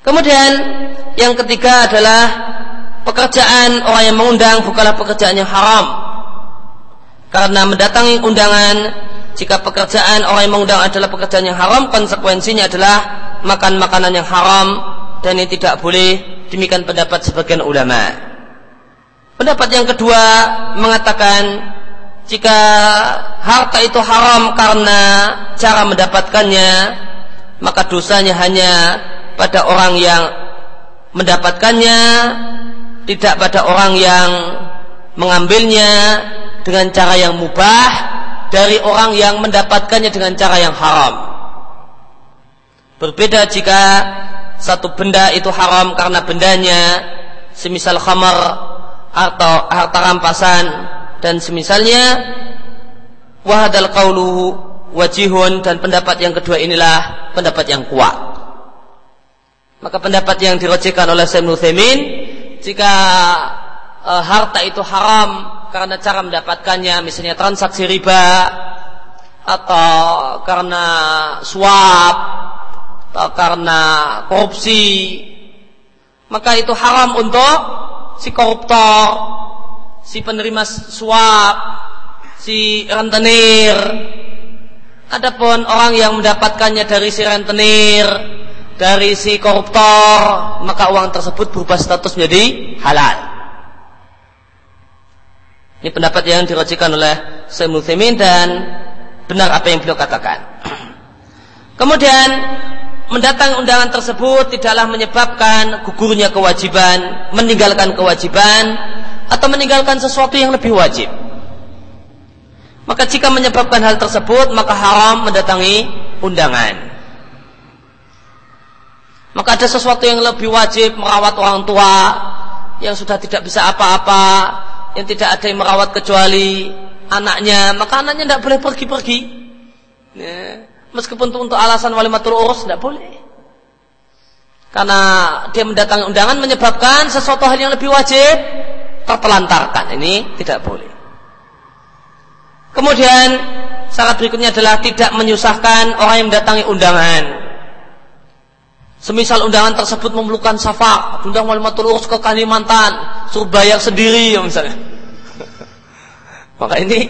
Kemudian yang ketiga adalah pekerjaan orang yang mengundang bukanlah pekerjaan yang haram. Karena mendatangi undangan jika pekerjaan orang yang mengundang adalah pekerjaan yang haram konsekuensinya adalah makan makanan yang haram dan ini tidak boleh. Demikian pendapat sebagian ulama. Pendapat yang kedua mengatakan jika harta itu haram karena cara mendapatkannya maka dosanya hanya pada orang yang mendapatkannya tidak pada orang yang mengambilnya dengan cara yang mubah dari orang yang mendapatkannya dengan cara yang haram. Berbeda jika satu benda itu haram karena bendanya semisal khamar atau harta rampasan dan semisalnya wahadal qauluhu wajihun dan pendapat yang kedua inilah pendapat yang kuat. Maka pendapat yang dirojekkan oleh Syekh Nuthaimin jika e, harta itu haram karena cara mendapatkannya misalnya transaksi riba atau karena suap atau karena korupsi maka itu haram untuk si koruptor si penerima suap, si rentenir. Adapun orang yang mendapatkannya dari si rentenir, dari si koruptor, maka uang tersebut berubah status menjadi halal. Ini pendapat yang dirajikan oleh Syekh dan benar apa yang beliau katakan. Kemudian mendatang undangan tersebut tidaklah menyebabkan gugurnya kewajiban, meninggalkan kewajiban atau meninggalkan sesuatu yang lebih wajib. Maka jika menyebabkan hal tersebut, maka haram mendatangi undangan. Maka ada sesuatu yang lebih wajib merawat orang tua yang sudah tidak bisa apa-apa, yang tidak ada yang merawat kecuali anaknya, maka anaknya tidak boleh pergi-pergi. Ya. Meskipun untuk alasan walimatul urus tidak boleh. Karena dia mendatangi undangan menyebabkan sesuatu hal yang lebih wajib tertelantarkan. Ini tidak boleh. Kemudian syarat berikutnya adalah tidak menyusahkan orang yang mendatangi undangan. Semisal undangan tersebut memerlukan syafa, undang walimatul urus ke Kalimantan, suruh bayar sendiri ya misalnya. Maka ini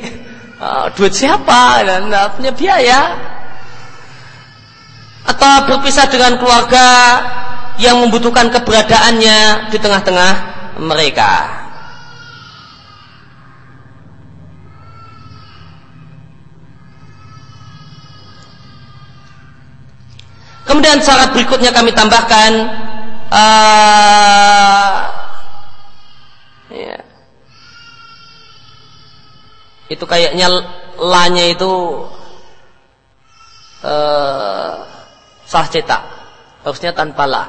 uh, duit siapa dan uh, punya biaya. Atau berpisah dengan keluarga yang membutuhkan keberadaannya di tengah-tengah mereka. Kemudian syarat berikutnya kami tambahkan uh, ya. itu kayaknya lanya itu uh, sah cetak. Harusnya tanpa la.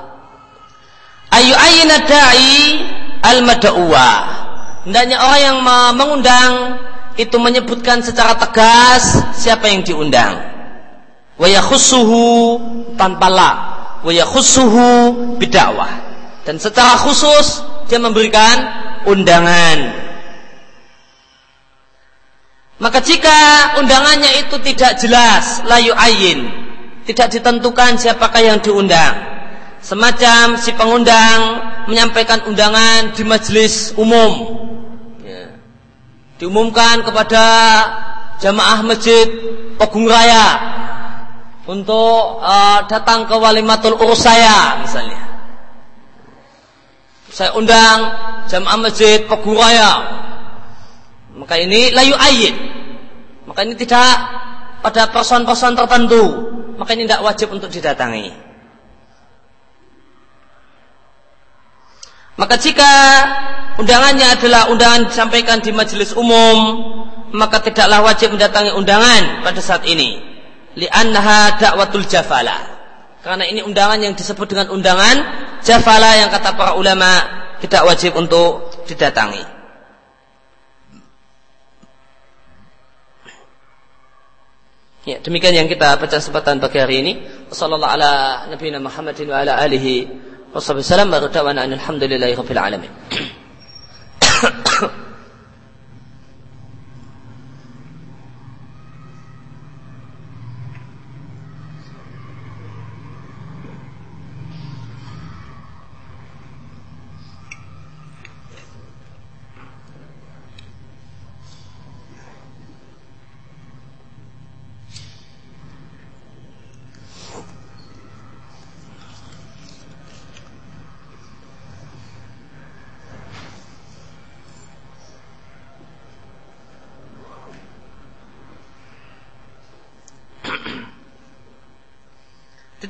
Ayu ayina da'i al mada'uwa hendaknya orang yang mengundang itu menyebutkan secara tegas siapa yang diundang wa tanpa la. Wa bidakwah. Dan secara khusus dia memberikan undangan. Maka jika undangannya itu tidak jelas layu ayin tidak ditentukan siapakah yang diundang. Semacam si pengundang menyampaikan undangan di majelis umum. Ya. diumumkan kepada jamaah masjid Pegung Raya untuk uh, datang ke walimatul urus saya misalnya. Saya undang jamaah masjid Peguraya. Maka ini layu ayat. Maka ini tidak pada person-person tertentu. Maka ini tidak wajib untuk didatangi. Maka jika undangannya adalah undangan disampaikan di majelis umum, maka tidaklah wajib mendatangi undangan pada saat ini li'annaha da'watul jafala. Karena ini undangan yang disebut dengan undangan jafala yang kata para ulama tidak wajib untuk didatangi. Ya, demikian yang kita baca kesempatan pagi hari ini. Wassallallahu ala nabiyina Muhammadin wa ala alihi wasallam. Baru dawana alhamdulillahi rabbil alamin.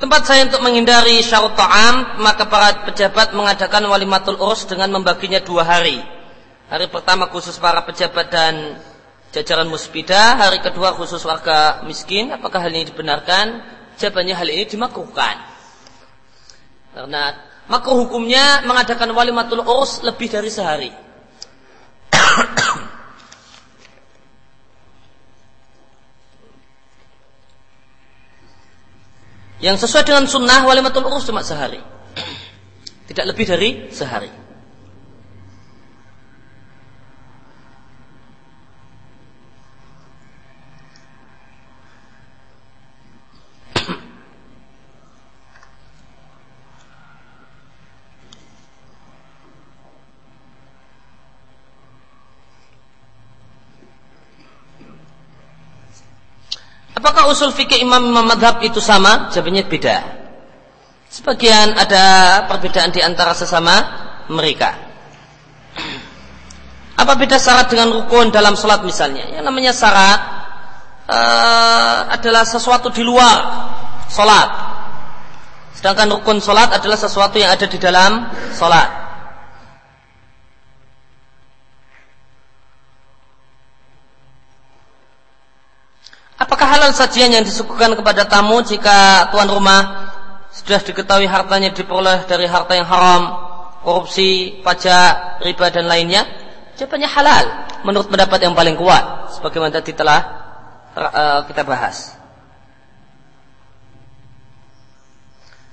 tempat saya untuk menghindari syarat ta'am, maka para pejabat mengadakan walimatul urus dengan membaginya dua hari. Hari pertama khusus para pejabat dan jajaran muspida, hari kedua khusus warga miskin. Apakah hal ini dibenarkan? Jawabannya hal ini dimakruhkan. Karena makruh hukumnya mengadakan walimatul urus lebih dari sehari. Yang sesuai dengan sunnah walimatul urus cuma sehari. Tidak lebih dari sehari. Apakah usul fikih imam imam madhab itu sama? Jawabannya beda. Sebagian ada perbedaan di antara sesama mereka. Apa beda syarat dengan rukun dalam sholat misalnya? Yang namanya syarat uh, adalah sesuatu di luar sholat. Sedangkan rukun sholat adalah sesuatu yang ada di dalam sholat. Apakah halal sajian yang disuguhkan kepada tamu jika tuan rumah sudah diketahui hartanya diperoleh dari harta yang haram, korupsi, pajak, riba dan lainnya, jawabannya halal menurut pendapat yang paling kuat sebagaimana tadi telah uh, kita bahas.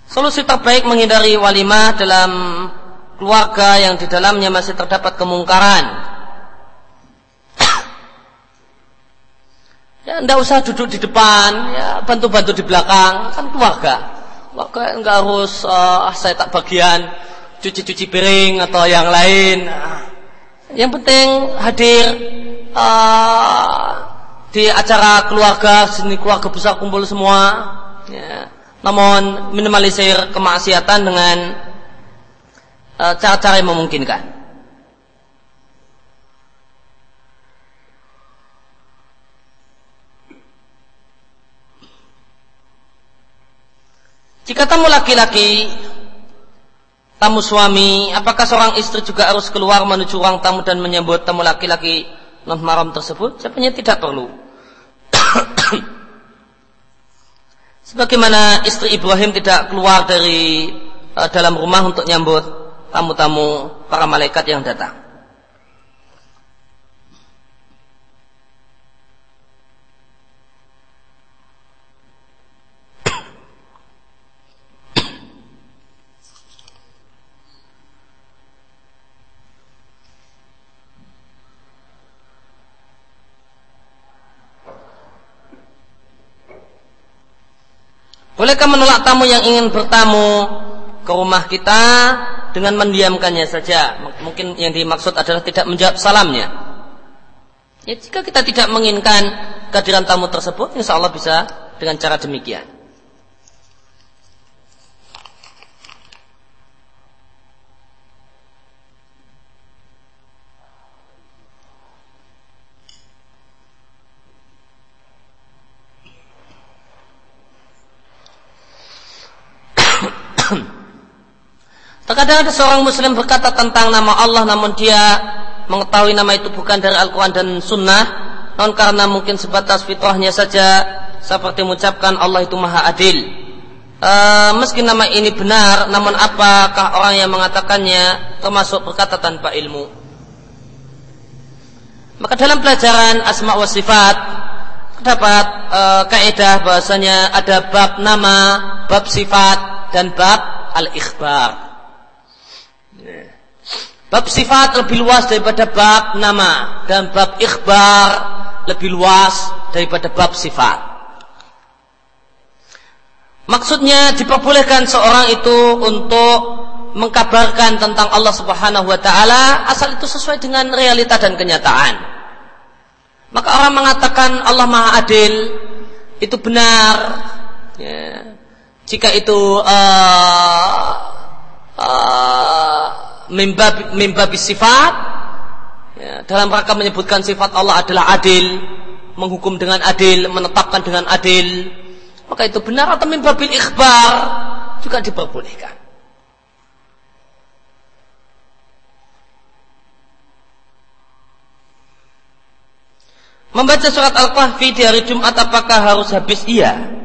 Solusi terbaik menghindari walimah dalam keluarga yang di dalamnya masih terdapat kemungkaran. Ya, tidak usah duduk di depan, ya bantu-bantu di belakang, kan keluarga. Maka enggak harus uh, saya tak bagian cuci-cuci piring atau yang lain. Yang penting hadir uh, di acara keluarga, seni keluarga besar kumpul semua. Ya namun minimalisir kemaksiatan dengan e, cara-cara uh, yang memungkinkan. Jika tamu laki-laki, tamu suami, apakah seorang istri juga harus keluar menuju ruang tamu dan menyambut tamu laki-laki non mahram tersebut? Sebenarnya tidak perlu. Sebagaimana istri Ibrahim tidak keluar dari uh, dalam rumah untuk nyambut tamu-tamu para malaikat yang datang. Bolehkah menolak tamu yang ingin bertamu ke rumah kita dengan mendiamkannya saja? Mungkin yang dimaksud adalah tidak menjawab salamnya. Ya, jika kita tidak menginginkan kehadiran tamu tersebut, insya Allah bisa dengan cara demikian. Terkadang ada seorang muslim berkata tentang nama Allah namun dia mengetahui nama itu bukan dari Al-Quran dan Sunnah. Non karena mungkin sebatas fitrahnya saja seperti mengucapkan Allah itu maha adil. E, meski nama ini benar namun apakah orang yang mengatakannya termasuk berkata tanpa ilmu? Maka dalam pelajaran asma wa sifat terdapat e, kaidah bahasanya ada bab nama bab sifat dan bab al-ikhbar Bab sifat lebih luas daripada bab nama dan bab ikhbar lebih luas daripada bab sifat. Maksudnya diperbolehkan seorang itu untuk mengkabarkan tentang Allah Subhanahu wa taala asal itu sesuai dengan realita dan kenyataan. Maka orang mengatakan Allah Maha Adil itu benar ya. jika itu uh, uh, mimba sifat. Ya, dalam rangka menyebutkan sifat Allah adalah adil menghukum dengan adil menetapkan dengan adil. Maka itu benar atau mimba bil ikhbar juga diperbolehkan. Membaca surat Al-Kahfi di hari Jumat apakah harus habis? Iya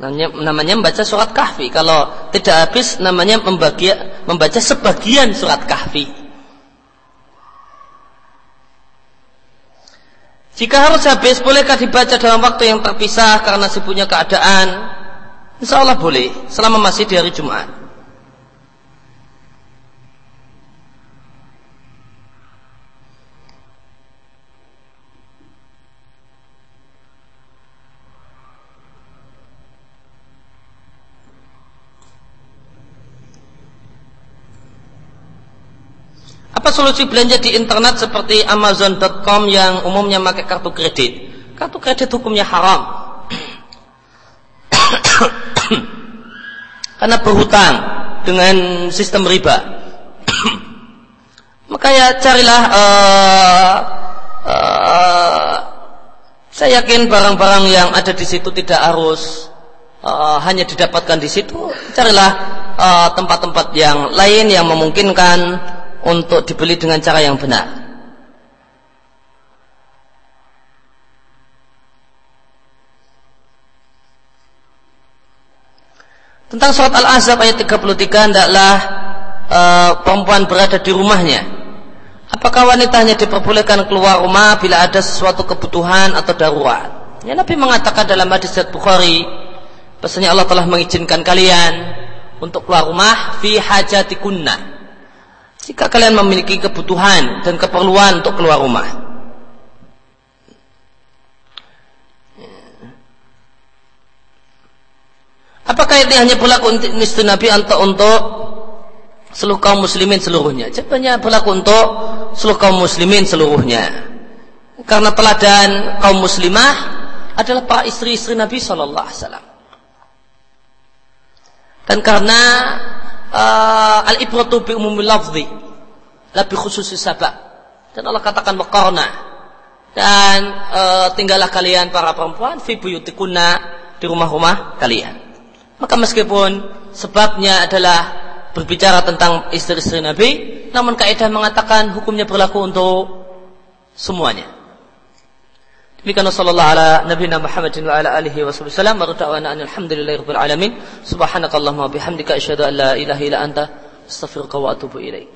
namanya, membaca surat kahfi. Kalau tidak habis namanya membagi, membaca sebagian surat kahfi. Jika harus habis bolehkah dibaca dalam waktu yang terpisah karena sibuknya keadaan? Insya Allah boleh selama masih di hari Jumat Apa solusi belanja di internet seperti Amazon.com yang umumnya pakai kartu kredit? Kartu kredit hukumnya haram. Karena berhutang dengan sistem riba. Maka ya carilah uh, uh, saya yakin barang-barang yang ada di situ tidak harus uh, hanya didapatkan di situ. Carilah tempat-tempat uh, yang lain yang memungkinkan untuk dibeli dengan cara yang benar. Tentang surat Al-Ahzab ayat 33 hendaklah uh, perempuan berada di rumahnya. Apakah wanita hanya diperbolehkan keluar rumah bila ada sesuatu kebutuhan atau darurat? Ya Nabi mengatakan dalam hadis Bukhari, bahasanya Allah telah mengizinkan kalian untuk keluar rumah fi hajatikunna. Jika kalian memiliki kebutuhan dan keperluan untuk keluar rumah. Apakah ini hanya berlaku untuk istri Nabi atau untuk seluruh kaum muslimin seluruhnya? Jawabannya berlaku untuk seluruh kaum muslimin seluruhnya. Karena teladan kaum muslimah adalah para istri-istri Nabi Shallallahu Alaihi Wasallam. Dan karena uh, al-ibratu bi umumil lafzi lebih khusus sabab. Dan Allah katakan waqarna dan uh, tinggallah kalian para perempuan fi buyutikunna di rumah-rumah kalian. Maka meskipun sebabnya adalah berbicara tentang istri-istri Nabi, namun kaidah mengatakan hukumnya berlaku untuk semuanya. Demikian sallallahu ala nabiyina Muhammadin wa ala alihi wa sallam wa da'wana alhamdulillahi rabbil alamin subhanakallahumma bihamdika asyhadu an la ilaha illa anta astaghfiruka wa atubu ilaik